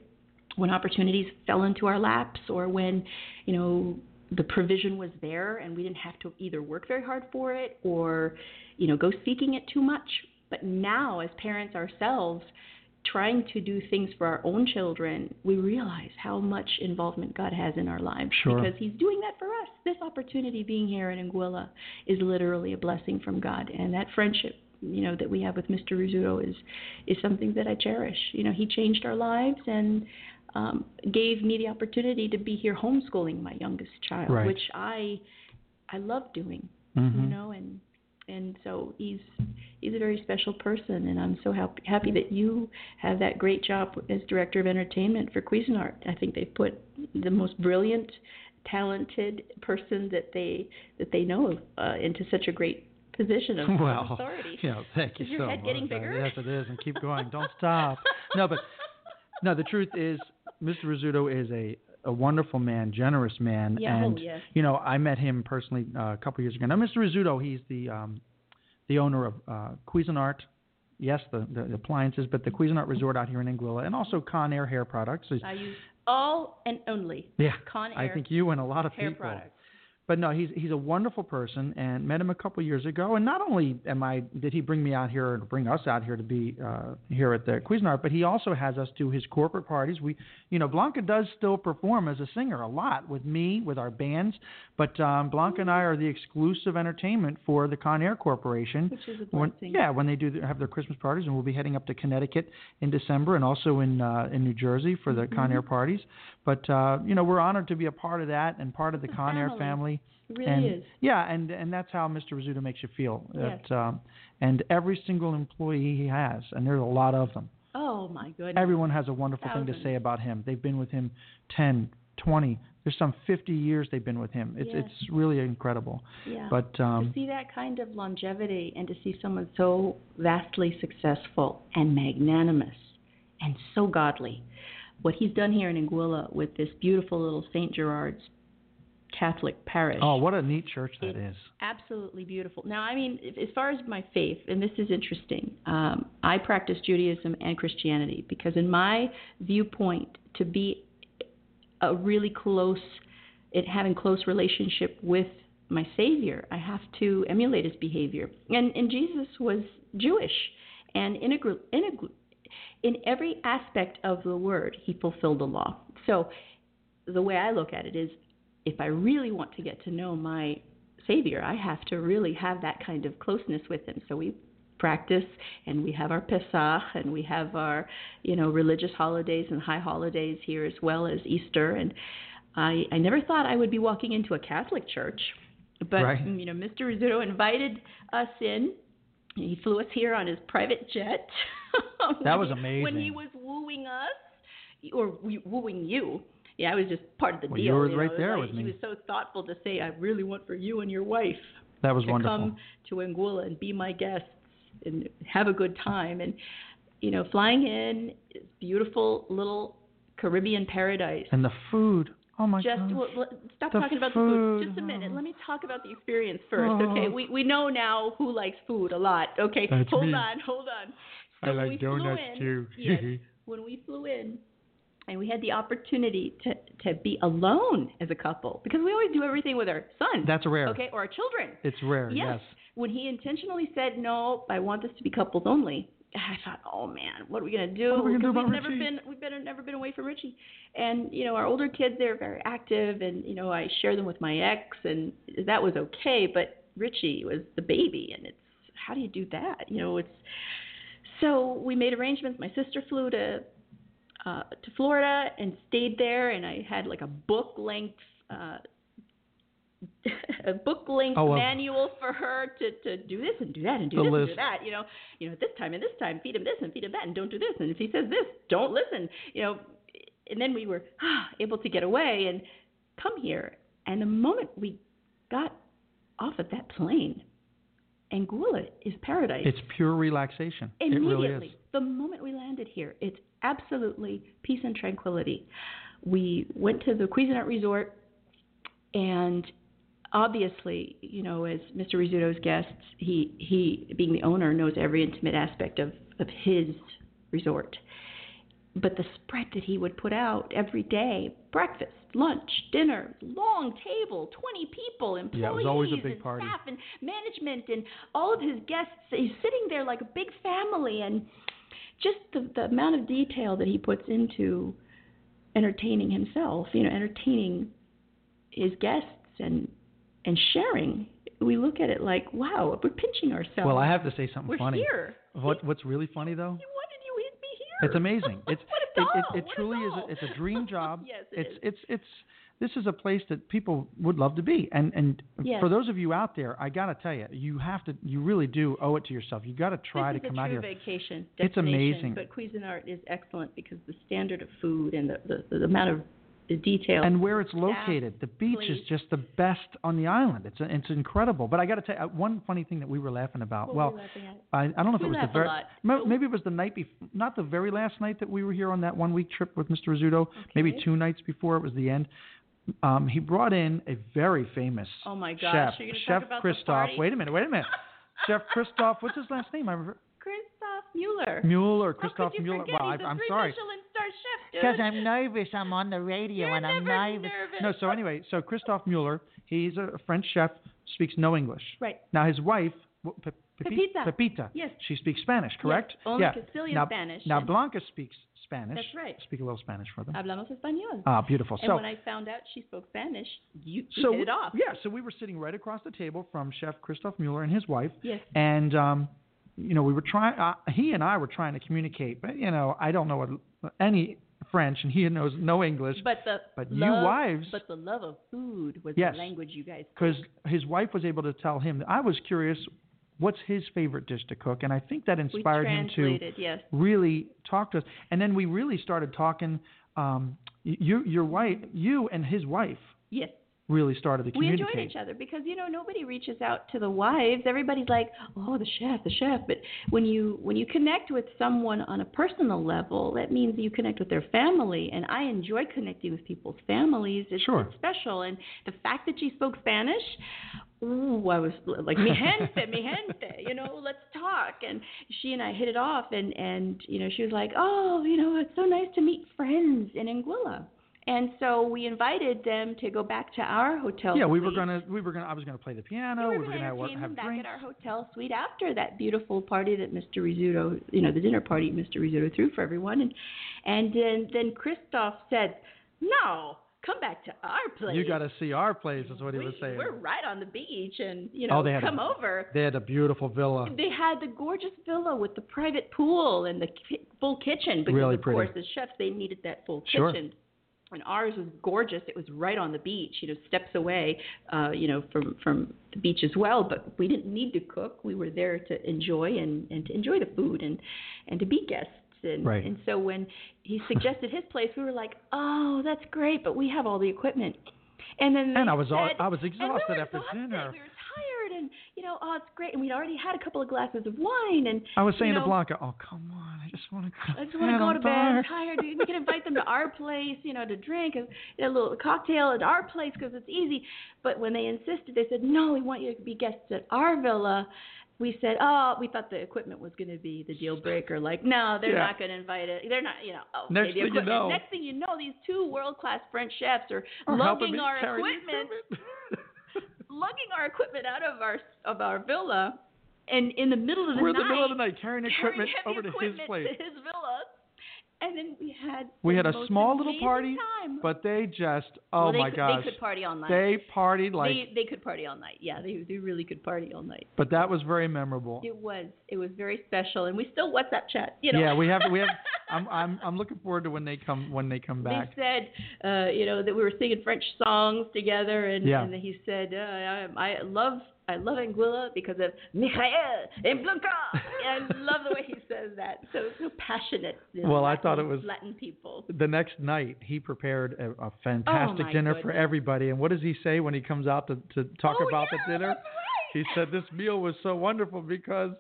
when opportunities fell into our laps or when you know the provision was there and we didn't have to either work very hard for it or you know go seeking it too much but now as parents ourselves trying to do things for our own children we realize how much involvement God has in our lives Sure. because he's doing that for us this opportunity being here in Anguilla is literally a blessing from God and that friendship you know that we have with Mr. Rizzuto is is something that I cherish you know he changed our lives and um, gave me the opportunity to be here homeschooling my youngest child, Right. which I I love doing, Mhm. you know, and and so he's he's a very special person, and I'm so happy happy that you have that great job as director of entertainment for Cuisinart. I think they put the most brilliant, talented person that they that they know of uh, into such a great position of, well, authority. you know, thank you Is your so head much. getting bigger? Yes, it is, and keep going. Don't stop. No, but no, the truth is, Mr. Rizzuto is a a wonderful man, generous man, Yeah, oh, and yes. you know, I met him personally uh, a couple years ago. Now, Mr. Rizzuto, he's the um, the owner of uh, Cuisinart. Yes, the, the appliances, but the Cuisinart Resort out here in Anguilla, and also Conair Hair Products. I use all and only yeah, Con I think you and a lot of hair people. products. But no, he's he's a wonderful person, and met him a couple years ago. And not only am I did he bring me out here or bring us out here to be uh, here at the Cuisinart, but he also has us do his corporate parties. We, you know, Blanca does still perform as a singer a lot with me with our bands, but um, Blanca and I are the exclusive entertainment for the Conair Corporation. Which is a When, blessing. yeah, when they do have their Christmas parties, and we'll be heading up to Connecticut in December, and also in uh, in New Jersey for the Mm-hmm. Conair parties. But uh, you know, we're honored to be a part of that and part of the It's a Conair family. It really and, is. Yeah, and and that's how Mr. Rizzuto makes you feel. Yes. That, um, and every single employee he has, and there's a lot of them. Oh my goodness. Everyone has a wonderful thing to say about him. They've been with him 10, 20. There's some 50 years they've been with him. It's Yes. it's really incredible. Yeah. But to um, see that kind of longevity and to see someone so vastly successful and magnanimous and so godly. What he's done here in Anguilla with this beautiful little St. Gerard's Catholic parish. oh, what a neat church that is. absolutely beautiful. Now, I mean, as far as my faith, and this is interesting, um, I practice Judaism and Christianity because, in my viewpoint, to be a really close, it having close relationship with my Savior, I have to emulate his behavior. And and Jesus was Jewish, and integral, integral, in every aspect of the word, he fulfilled the law. So, the way I look at it is, if I really want to get to know my Savior, I have to really have that kind of closeness with Him. So we practice, and we have our Pesach, and we have our, you know, religious holidays and high holidays here as well as Easter. And I, I never thought I would be walking into a Catholic church, but Right. you know, Mr. Rizzuto invited us in. He flew us here on his private jet. That was he- When he was wooing us, or wooing you. Yeah, I was just part of the Well, deal. you were know, right there like- with me. He was so thoughtful to say, "I really want for you and your wife That was to wonderful. come to Anguilla and be my guests and have a good time." And you know, flying in, beautiful little Caribbean paradise. and the food. Oh my Just God. well, well, stop The talking about the food. food. Just a minute. Let me talk about the experience first. Oh. Okay, we we know now who likes food a lot. Okay, That's hold me. on, hold on. I So when like we flew donuts in- too. yes, when we flew in, and we had the opportunity to to be alone as a couple because we always do everything with our son. That's rare. Okay, or our children. It's rare. Yes. When he intentionally said no, I want this to be couples only. I thought, oh man, what are we gonna do? What are we gonna do about we've never Richie? been, we've been never been away from Richie, and you know our older kids they're very active, and you know I share them with my ex, and that was okay. But Richie was the baby, and it's how do you do that? You know, it's so we made arrangements. My sister flew to uh, to Florida and stayed there, and I had like a book length. Uh, a book length Oh, a- manual for her to, to do this and do that and do The this and do that. You know, you know, at this time and this time, feed him this and feed him that, and don't do this. And if he says this, don't listen. You know, and then we were ah, able to get away and come here. And the moment we got off of that plane, Anguilla is paradise. It's pure relaxation. It Immediately, really is. the moment we landed here, it's absolutely peace and tranquility. We went to the Cuisinart Resort, and obviously, you know, as Mr. Rizzuto's guests, he he being the owner knows every intimate aspect of of his resort. But the spread that he would put out every day, breakfast, lunch, dinner, long table, 20 people, employees Yeah, it was always a big and party. staff and management and all of his guests. He's sitting there like a big family and just the, the amount of detail that he puts into entertaining himself, you know, entertaining his guests and and sharing. We look at it like, wow, we're pinching ourselves. Well, I have to say something we're funny. here. What What's really funny though? Why did you hit me here? It's amazing. It's it, it, it truly is. A, it's a dream job. yes, it it's is. it's it's this is a place that people would love to be. And and Yes. for those of you out there, I got to tell you, you have to you really do owe it to yourself. You got to try to come a out true here. vacation It's amazing. But Cuisinart is excellent because the standard of food and the, the, the amount of the detail. And where it's located, the beach is just the best on the island. It's it's incredible. But I got to tell you, uh, one funny thing that we were laughing about. What well, we laughing? I, I don't know if We it was the very Oh. maybe it was the night before, not the very last night that we were here on that one week trip with Mr. Rizzuto. Maybe two nights before it was the end. Um, he brought in a very famous Oh my gosh, chef, Chef talk about the Christoph. Wait a minute, wait a minute. Chef Christoph, what's his last name? I remember Christoph Mueller. Mueller, Christoph Mueller. Well, I, a I'm three sorry. Because I'm nervous. I'm on the radio You're and I'm nervous. nervous. No, so anyway, so Christoph Mueller, he's a French chef, speaks no English. Right. Now his wife, Pe- Pepita. Pepita, Yes. she speaks Spanish, correct? only yeah. Castilian now, Spanish, Now Blanca speaks Spanish. That's right. Speak a little Spanish for them. Hablamos español. Ah, beautiful. and so, when I found out she spoke Spanish, you, you so hit it off. yeah, so we were sitting right across the table from Chef Christoph Mueller and his wife, Yes. and um, you know, we were trying. Uh, he and I were trying to communicate, but you know, I don't know what, any French, and he knows no English. But the But you wives- But the love of food was Yes. the language you guys. because his wife was able to tell him. I was curious, what's his favorite dish to cook, and I think that inspired him to yes. really talk to us. And then we really started talking. Um, you, your wife, you and his wife Yes. Really started to We communicate. enjoyed each other because you know nobody reaches out to the wives. Everybody's like, "Oh, the chef, the chef." But when you when you connect with someone on a personal level, that means you connect with their family. And I enjoy connecting with people's families. It's, Sure. it's special. And the fact that she spoke Spanish, ooh, I was like, "Mi gente, mi gente," you know, let's talk. And she and I hit it off. And and you know, she was like, "Oh, you know, it's so nice to meet friends in Anguilla." And so we invited them to go back to our hotel. yeah, we were gonna, we were gonna, I was gonna play the piano. We we were were going to gonna have, have back drinks. at our hotel suite after that beautiful party that Mr. Rizzuto, you know, the dinner party Mr. Rizzuto threw for everyone, and and then then Christoph said, "No, come back to our place. You got to see our place, is what he we, was saying. We're right on the beach, and you Oh, know, they had a- come over." They had a beautiful villa. They had the gorgeous villa with the private pool and the ki- full kitchen because, Really of course, as chefs they needed that full Sure. kitchen. And ours was gorgeous. It was right on the beach, you know, steps away, uh, you know, from from the beach as well. But we didn't need to cook. We were there to enjoy and and to enjoy the food and and to be guests. And Right. and so when he suggested his place, we were like, oh, that's great, but we have all the equipment. And then And I was all, I was and we exhausted after exhausted. dinner. We were tired, and you know, oh, it's great. And we'd already had a couple of glasses of wine, and I was you saying know, to Blanca, "Oh, come on, I just want to go. I just want to go to bed. I'm tired." We can invite them to our place, you know, to drink a, a little cocktail at our place because it's easy. But when they insisted, they said, "No, we want you to be guests at our villa." we said, oh, we thought the equipment was going to be the deal breaker. Like, no, they're Yeah. not going to invite it. They're not, you know. Oh, Next thing you know- Next thing you know, these two world class French chefs are helping lugging our equipment, equipment. lugging our equipment out of our of our villa, and in the middle of the We're in night, the middle of the night carrying carrying equipment heavy over to his equipment place. to his villa, and then we had We had a small little party, time. but they just oh well, they my could, gosh, they could party all night. they partied like. they they could party all night. Yeah, they they really could party all night. but that was very memorable. It was it was very special, and we still WhatsApp chat. You know. Yeah, we have we have. I'm I'm I'm looking forward to when they come when they come back. They said, uh, you know, that we were singing French songs together, and, Yeah. and he said, uh, I, I love I love Anguilla because of Michael and Blanca. and I love the way he says that. So so passionate. Well, I thought it was- Latin people. The next night, he prepared a, a oh, fantastic Oh, dinner for everybody. And what does he say when he comes out to, to talk Oh, about yeah, the dinner? right. He said this meal was so wonderful because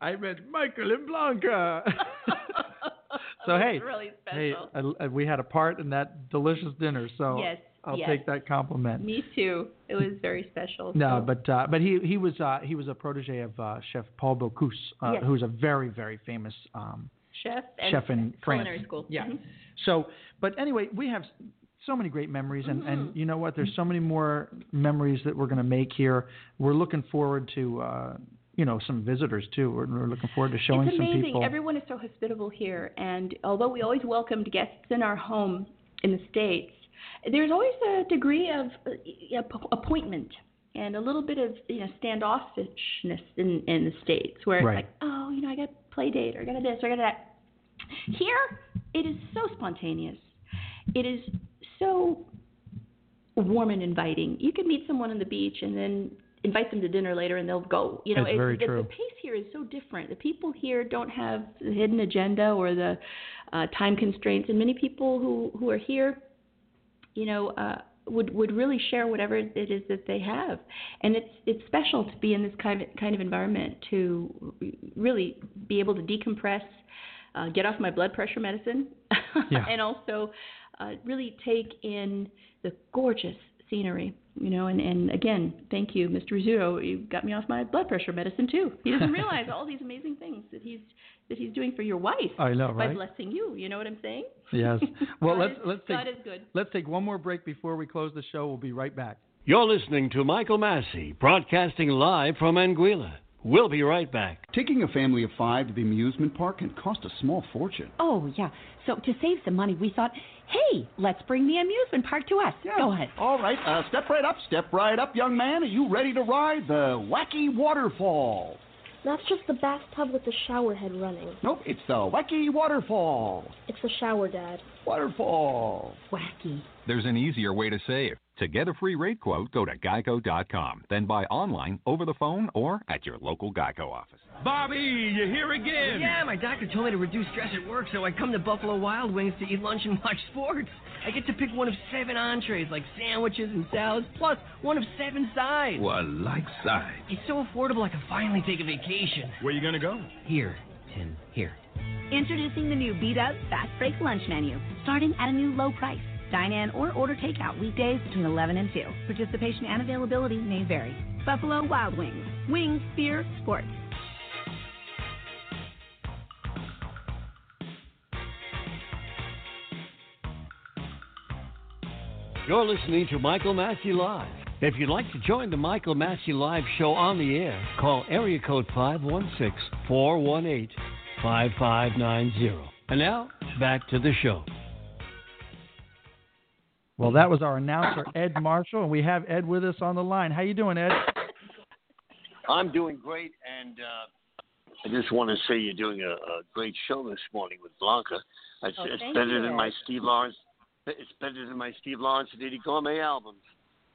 I met Michael and Blanca. so hey, really hey, special. we had a part in that delicious dinner. So Yes, I'll yes. take that compliment. Me too. It was very special. No, so. but uh, but he he was uh, he was a protege of uh, Chef Paul Bocuse, uh, Yes. who's a very very famous um, chef and chef in culinary France. school. Yeah. Mhm. So, but anyway, we have so many great memories, and, Mm-hmm. and you know what? There's so many more memories that we're going to make here. We're looking forward to, uh, you know, some visitors too. We're, we're looking forward to showing some people. it's amazing. people. Everyone is so hospitable here, and although we always welcomed guests in our home in the states, there's always a degree of uh, appointment and a little bit of you know standoffishness in in the states, where it's like, oh, you know, I got a play date or I got a this or I got that. Here, it is so spontaneous. It is so warm and inviting. You can meet someone on the beach and then invite them to dinner later and they'll go. You know, it- the, true. the pace here is so different. The people here don't have the hidden agenda or the uh, time constraints, and many people who who are here, you know, uh, would would really share whatever it is that they have, and it's it's special to be in this kind of kind of environment to really be able to decompress, uh, get off my blood pressure medicine, Yeah. and also uh, really take in the gorgeous scenery. You know, and, and again, thank you, Mr. Rizzuto. You got me off my blood pressure medicine too. He doesn't realize all these amazing things that he's that he's doing for your wife I know, right? by blessing you. You know what I'm saying? Yes. Well, God let's is, let's God take is good. let's take one more break before we close the show. We'll be right back. You're listening to Michael Masci, broadcasting live from Anguilla. We'll be right back. Taking a family of five to the amusement park can cost a small fortune. Oh, yeah. So to save some money, we thought, hey, let's bring the amusement park to us. Yeah. Go ahead. All right, uh, step right up, step right up, young man. Are you ready to ride the wacky waterfall? That's just the bathtub with the shower head running. Nope, it's the wacky waterfall. It's the shower, Dad. Waterfall. Wacky. There's an easier way to save. To get a free rate quote, go to geico.com, then buy online, over the phone, or at your local Geico office. Bobby, you here again? Yeah, my doctor told me to reduce stress at work, so I come to Buffalo Wild Wings to eat lunch and watch sports. I get to pick one of seven entrees, like sandwiches and salads, plus one of seven sides. Well, like sides. It's so affordable I can finally take a vacation. Where you gonna go? Here, Tim, here. Introducing the new Beat Up Fast Break Lunch Menu, starting at a new low price. Dine in or order takeout weekdays between 11 and 2. Participation and availability may vary. Buffalo Wild Wings. Wings, beer, sports. You're listening to Michael Masci Live. If you'd like to join the Michael Masci Live show on the air, call area code 516 418 5590. And now, back to the show. Well, that was our announcer Ed Marshall, and we have Ed with us on the line. How you doing, Ed? I'm doing great, and uh, I just want to say you're doing a, a great show this morning with Blanca. It's, Oh, it's better you, than my Steve Lawrence. It's better than my Steve Lawrence and Eydie Gormé albums.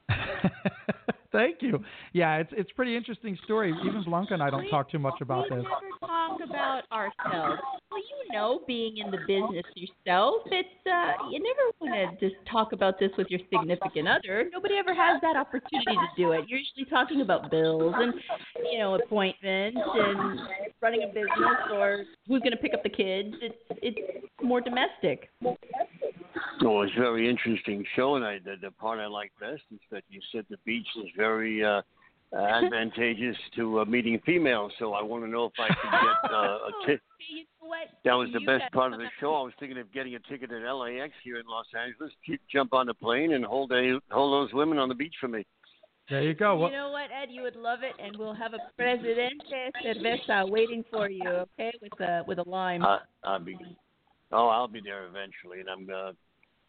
Thank you. Yeah, it's it's a pretty interesting story. Even Blanca and I don't talk too much about we this. never talk about ourselves. Well, you know, being in the business yourself, it's uh, you never want to just talk about this with your significant other. Nobody ever has that opportunity to do it. You're usually talking about bills and you know appointments and running a business or who's going to pick up the kids. It's it's more domestic. Oh, it's very interesting show, and I, the, the part I like best is that you said the beach is very uh, advantageous to uh, meeting females. So I want to know if I can get uh, a ticket. You know? That was the You best part of the show. I was thinking of getting a ticket at LAX here in Los Angeles, j- jump on the plane, and hold a, hold those women on the beach for me. There you go. You know what, Ed? You would love it, and we'll have a Presidente cerveza waiting for you, okay? With a with a lime. Uh, I'll be, oh, I'll be there eventually, and I'm uh,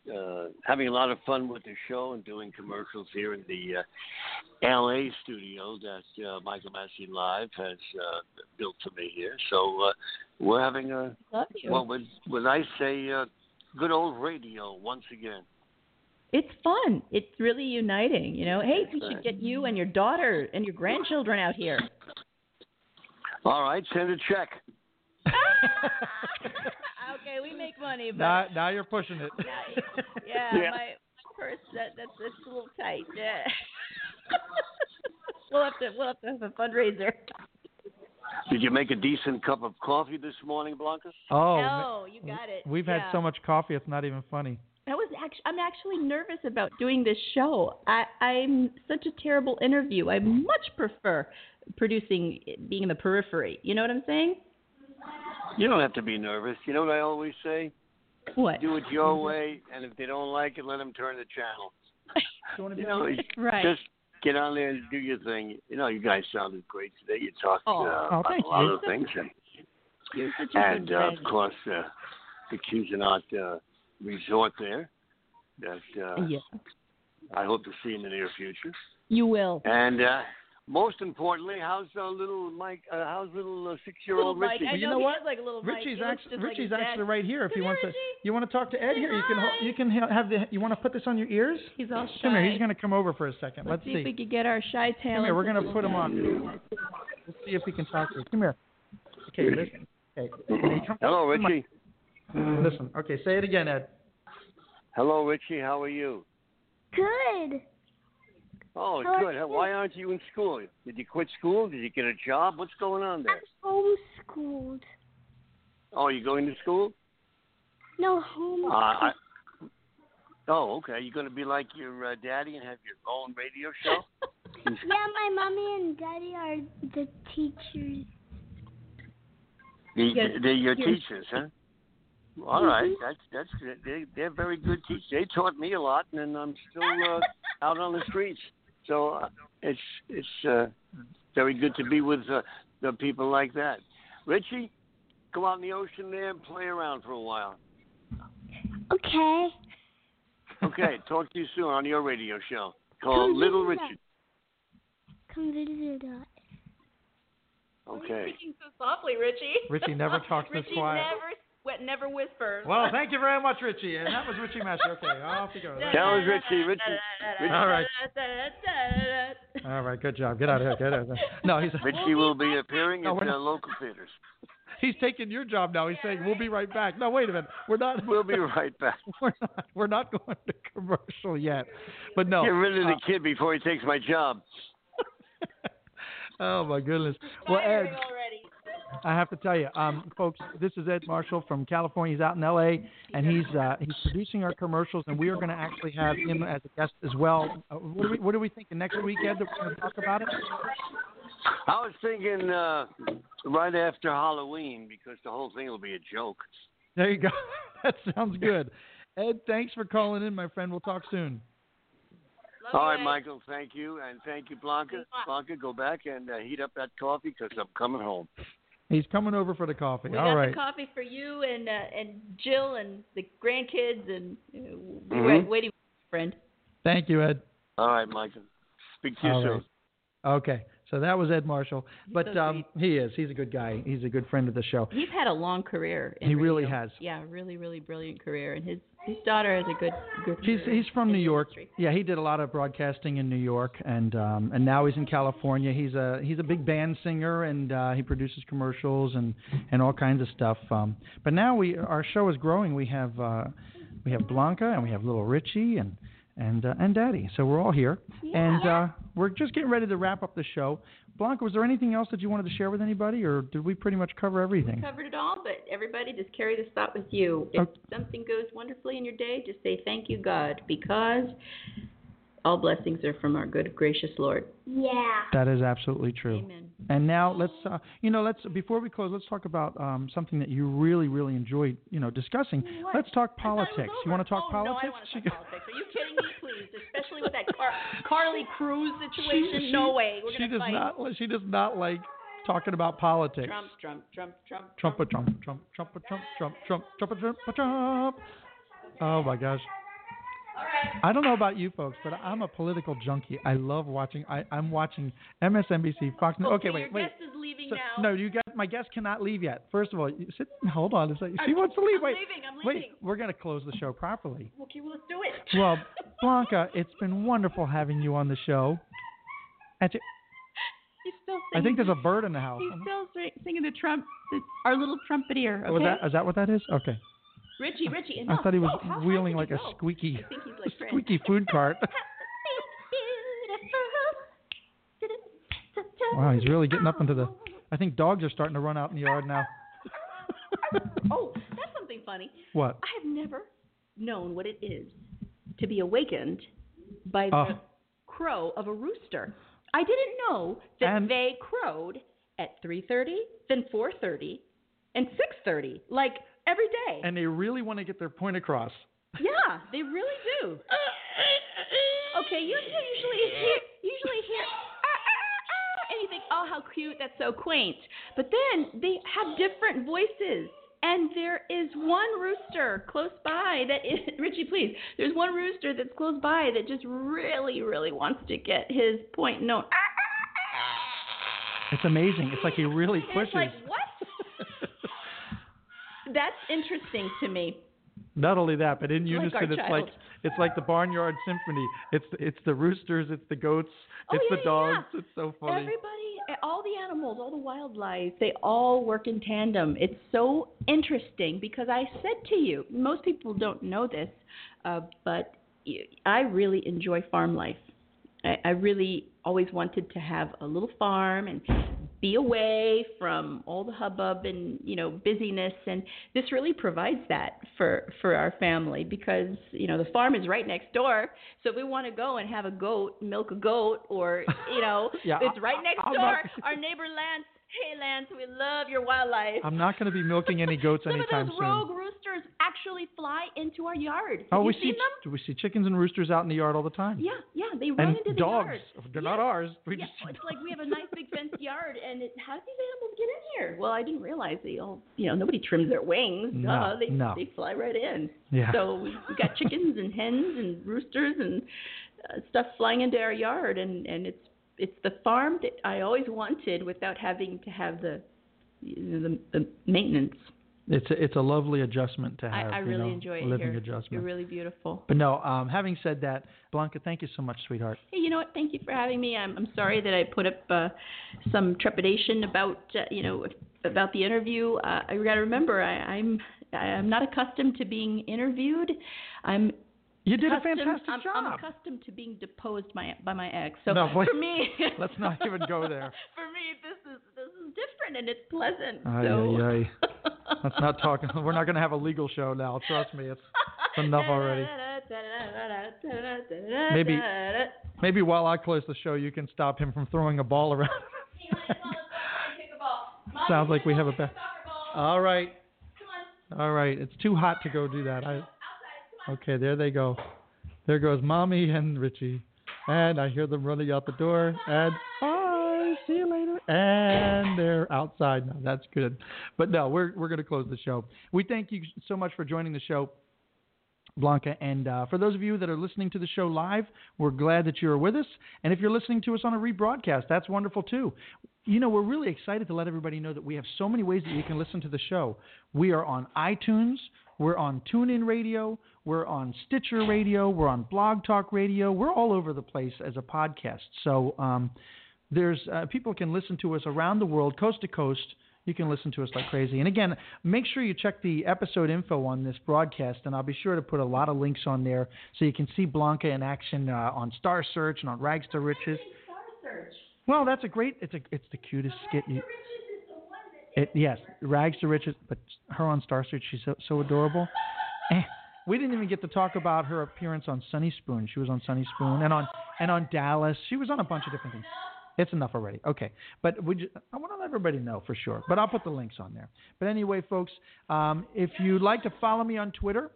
uh, having a lot of fun with the show and doing commercials here in the uh, LA studio that uh, Michael Masci Live has uh, built for me here. So uh, we're having a what would would I say uh, good old radio once again. It's fun. It's really uniting. You know, hey, we should get you and your daughter and your grandchildren out here. All right, send a check. okay, we make money, but Now, now you're pushing it. yeah, Yeah. my purse that that's that's a little tight. Yeah. we'll have to we'll have to have a fundraiser. Did you make a decent cup of coffee this morning, Blanca? Oh, no, you got it. we've had so much coffee, it's not even funny. I was actually I'm actually nervous about doing this show. I I'm such a terrible interview. I much prefer producing being in the periphery. You know what I'm saying? You don't have to be nervous. You know what I always say? What? Do it your way, and if they don't like it, let them turn the channel. You know, Right. just get on there and do your thing. You know, you guys sounded great today. You talked Oh. uh, Oh, about a lot you. of things, and, You're such a and uh, of course, uh, the Cuisinart uh, Resort there. That uh, Yeah. I hope to see in the near future. You will. And uh, most importantly, how's uh, little Mike? Uh, how's little uh, six-year-old Little Richie? I you know know he what? is like a little Richie's He actually just like Richie's dad. actually right here. If you Come want here, to, you want to talk to Ed Say here. You can you can have the. You want to put this on your ears? He's all shy. Come here. He's going to come over for a 2nd Let's, Let's see, if we could get our shy talent. Come here. We're going to put him on. Let's see if we can talk to him. Come here. Okay. Listen. Okay. Hey, come- Hello. Richie. Listen. Okay. Say it again, Ed. Hello, Richie. How are you? Good. Oh, How good. you? Why aren't you in school? Did you quit school? Did you get a job? What's going on there? I'm Homeschooled. Oh, you going to school? No, Uh. I, oh, okay. Are You going to be like your uh, daddy and have your own radio show? yeah, my mommy and daddy are the teachers. The, Yes, they're your yes. teachers, huh? All right, that's that's good. They they're very good teachers. They taught me a lot, and then I'm still uh, out on the streets. So uh, it's it's uh, very good to be with uh, the people like that. Richie, go out in the ocean there and play around for a while. Okay. Okay, talk to you soon on your radio show Come called Little visit Richie. Come visit us. Okay. Speaking so softly, Richie. Richie never talks this Richie quiet. never sweat, never whispers. Well, thank you very much, Richie. And that was Richie Masci. Okay, off you go. That was Richie. Richie. Richie, All right. All right, good job. Get out of here. Get out of here. No, he's Richie will be appearing No, at we're uh, not. local theaters. he's taking your job now. He's saying we'll be right back. No, wait a minute. We're not. We'll be right back. We're not. We're not going to commercial yet. But no. Get rid of uh, the kid before he takes my job. oh my goodness. Well, Ed, I have to tell you, um, folks, this is Ed Marshall from California. He's out in L.A. and he's uh, he's producing our commercials, and we are going to actually have him as a guest as well. Uh, what, are we, what are we thinking next week, Ed? That we're going to talk about it. I was thinking uh, right after Halloween because the whole thing will be a joke. There you go. that sounds good. Ed, thanks for calling in, my friend. We'll talk soon. All right, Michael, thank you, and thank you, Blanca. Blanca, go back and uh, heat up that coffee because I'm coming home. He's coming over for the coffee. We All got right. the coffee for you and uh, and Jill and the grandkids and uh, we're Mhm. waiting, friend. Thank you, Ed. All right, Michael. Speak to you All soon. right. Okay. So that was Ed Marshall. But um, he is. He's a good guy. He's a good friend of the show. He's had a long career. In He really has. Yeah, really, really brilliant career, and his his daughter is a good good. He's he's from New York. industry. Yeah, he did a lot of broadcasting in New York, and um, and now he's in California. He's a he's a big band singer, and uh, he produces commercials and and all kinds of stuff. Um, but now we our show is growing. We have uh, we have Blanca, and we have little Richie, and and uh, and Daddy. So we're all here, and uh, we're just getting ready to wrap up the show. Blanca, was there anything else that you wanted to share with anybody, or did we pretty much cover everything? We covered it all, but everybody just carry this thought with you. If something goes wonderfully in your day, just say thank you, God, because all blessings are from our good gracious Lord. Yeah. That is absolutely true. Amen. And now let's, uh, you know, let's before we close, let's talk about um, something that you really, really enjoyed, you know, discussing. What? Let's talk I thought it was politics. You want to talk oh, politics? No, I want to talk politics. Are you kidding me? Please, especially with that Car- Carly Cruz situation. she- no way. We're she does fight. not. She does not like talking about politics. Trump, Trump, Trump, Trump. Trump, a Trump, Trump, Trump, a Trump, Trump, Trump, Trump, a Trump, a Trump. Oh my gosh. I don't know about you folks, but I'm a political junkie. I love watching. I, I'm watching MSNBC, Fox News. Okay, your wait, wait. guest is leaving So- now. no, you got my guest cannot leave yet. First of all, you sit. Hold on a second. She I'm- wants to leave. I'm wait, leaving, I'm wait. We're gonna close the show properly. Okay, well, let's do it. Well, Blanca, it's been wonderful having you on the show. And you- He's still singing. I think there's a bird in the house. He's still singing the Trump, the, our little trumpeter. Oh, okay. Was that is that what that is? Okay. Richie, Richie. I enough. thought he was high wheeling like a go? squeaky, I like squeaky food cart. wow, he's really getting up into the. I think dogs are starting to run out in the yard now. oh, that's something funny. What? I have never known what it is to be awakened by Oh. the ah. crow of a rooster. I didn't know that And- they crowed at 3:30, then 4:30, and 6:30, like every day. And they really want to get their point across. yeah, they really do. Okay, you, usually hear usually hear "Ah, ah, ah," and you think, oh, how cute, that's so quaint. But then they have different voices. And there is one rooster close by that is Richie, please. There's one rooster that's close by that just really, really wants to get his point known. Ah, It's amazing. It's like he really pushes. It's like what? That's interesting to me. Not only that, but in unison, our it's child. like it's like the barnyard symphony. It's it's the roosters, it's the goats, Oh, it's yeah, the dogs. yeah. It's so funny. Everybody, all the animals, all the wildlife, they all work in tandem. It's so interesting because I said to you, most people don't know this, uh, but I really enjoy farm life. I, I really always wanted to have a little farm and be away from all the hubbub and you know busyness. And this really provides that for for our family because you know the farm is right next door. So if we want to go and have a goat milk a goat or you know Yeah, it's right next I'm door. not- our neighbor Lance hey Lance we love your wildlife I'm not going to be milking any goats some anytime of those soon. rogue roosters actually fly into our yard oh, have we you see them we see chickens and roosters out in the yard all the time. yeah yeah they run and into the dogs. yard They're not ours. We yeah, just it's like we have a nice big fenced yard, and it, how do these animals get in here? Well, I didn't realize they all, you know, nobody trims their wings. No, Duh, they no. they fly right in. Yeah. So we, we got chickens and hens and roosters and uh, stuff flying into our yard, and and it's it's the farm that I always wanted without having to have the you know, the, the maintenance. It's a, it's a lovely adjustment to have. I you really know, enjoy it living here. adjustment. You're really beautiful. But no, um, having said that, Blanca, thank you so much, sweetheart. Hey, you know what? Thank you for having me. I'm I'm sorry that I put up uh, some trepidation about uh, you know about the interview. Uh, I got to remember I, I'm I'm not accustomed to being interviewed. I'm You did a fantastic I'm, job. I'm accustomed to being deposed by by my ex. So No, for me, let's not even go there. for me, this is this is different and it's pleasant. Ay, so ay, ay. Let's not talk. We're not going to have a legal show now. Trust me, it's, it's enough already. Maybe, maybe while I close the show, you can stop him from throwing a ball around. Sounds like we have a bet. All right. All right. It's too hot to go do that. I. Okay, there they go. There goes mommy and Richie, and I hear them running out the door. And bye. See you later. And they're outside now. That's good. But no, we're we're going to close the show. We thank you so much for joining the show. Blanca. And uh, for those of you that are listening to the show live, we're glad that you're with us. And if you're listening to us on a rebroadcast, that's wonderful too. You know, we're really excited to let everybody know that we have so many ways that you can listen to the show. We are on iTunes, we're on TuneIn Radio, we're on Stitcher Radio, we're on Blog Talk Radio, we're all over the place as a podcast. So um, there's uh, people can listen to us around the world, coast to coast. You can listen to us like crazy. And again, make sure you check the episode info on this broadcast, and I'll be sure to put a lot of links on there so you can see Blanca in action uh, on Star Search and on Rags to Riches. Star Search. Well, that's a great. It's a it's the cutest skit. You, it yes, Rags to Riches, but her on Star Search, she's so so adorable. Eh, We didn't even get to talk about her appearance on Sonny Spoon. She was on Sonny Spoon and on and on Dallas. She was on a bunch of different things. It's enough already. Okay, but we just, I want to let everybody know for sure. But I'll put the links on there. But anyway, folks, um, if you'd like to follow me on Twitter,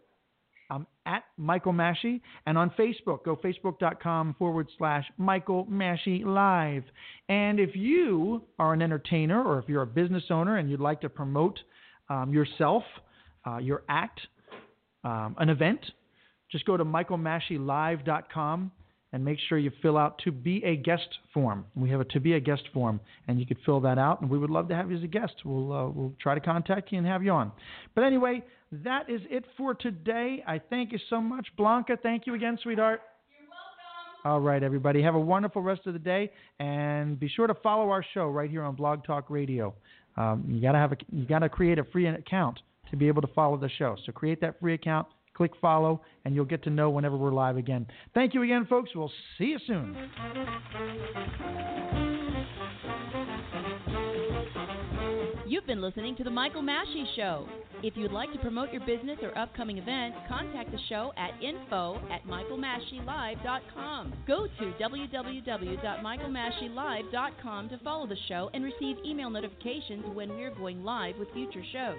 I'm at Michael Masci, and on Facebook, go facebook.com forward slash Michael Masci Live. And if you are an entertainer or if you're a business owner and you'd like to promote um, yourself, uh, your act, um, an event, just go to michaelmascilive.com and make sure you fill out to be a guest form. We have a to be a guest form, and you could fill that out, and we would love to have you as a guest. We'll uh, we'll try to contact you and have you on. But anyway, that is it for today. I thank you so much, Blanca. Thank you again, sweetheart. You're welcome. All right, everybody. Have a wonderful rest of the day, and be sure to follow our show right here on Blog Talk Radio. Um, you gotta have a you gotta create a free account to be able to follow the show. So create that free account, click follow, and you'll get to know whenever we're live again. Thank you again, folks. We'll see you soon. You've been listening to The Michael Masci Show. If you'd like to promote your business or upcoming event, contact the show at info at michaelmascilive.com. Go to www.michaelmascilive.com to follow the show and receive email notifications when we're going live with future shows.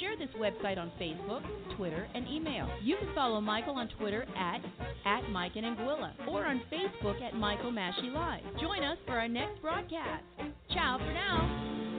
Share this website on Facebook, Twitter, and email. You can follow Michael on Twitter at, at Mike and Anguilla or on Facebook at Michael Masci Live. Join us for our next broadcast. Ciao for now.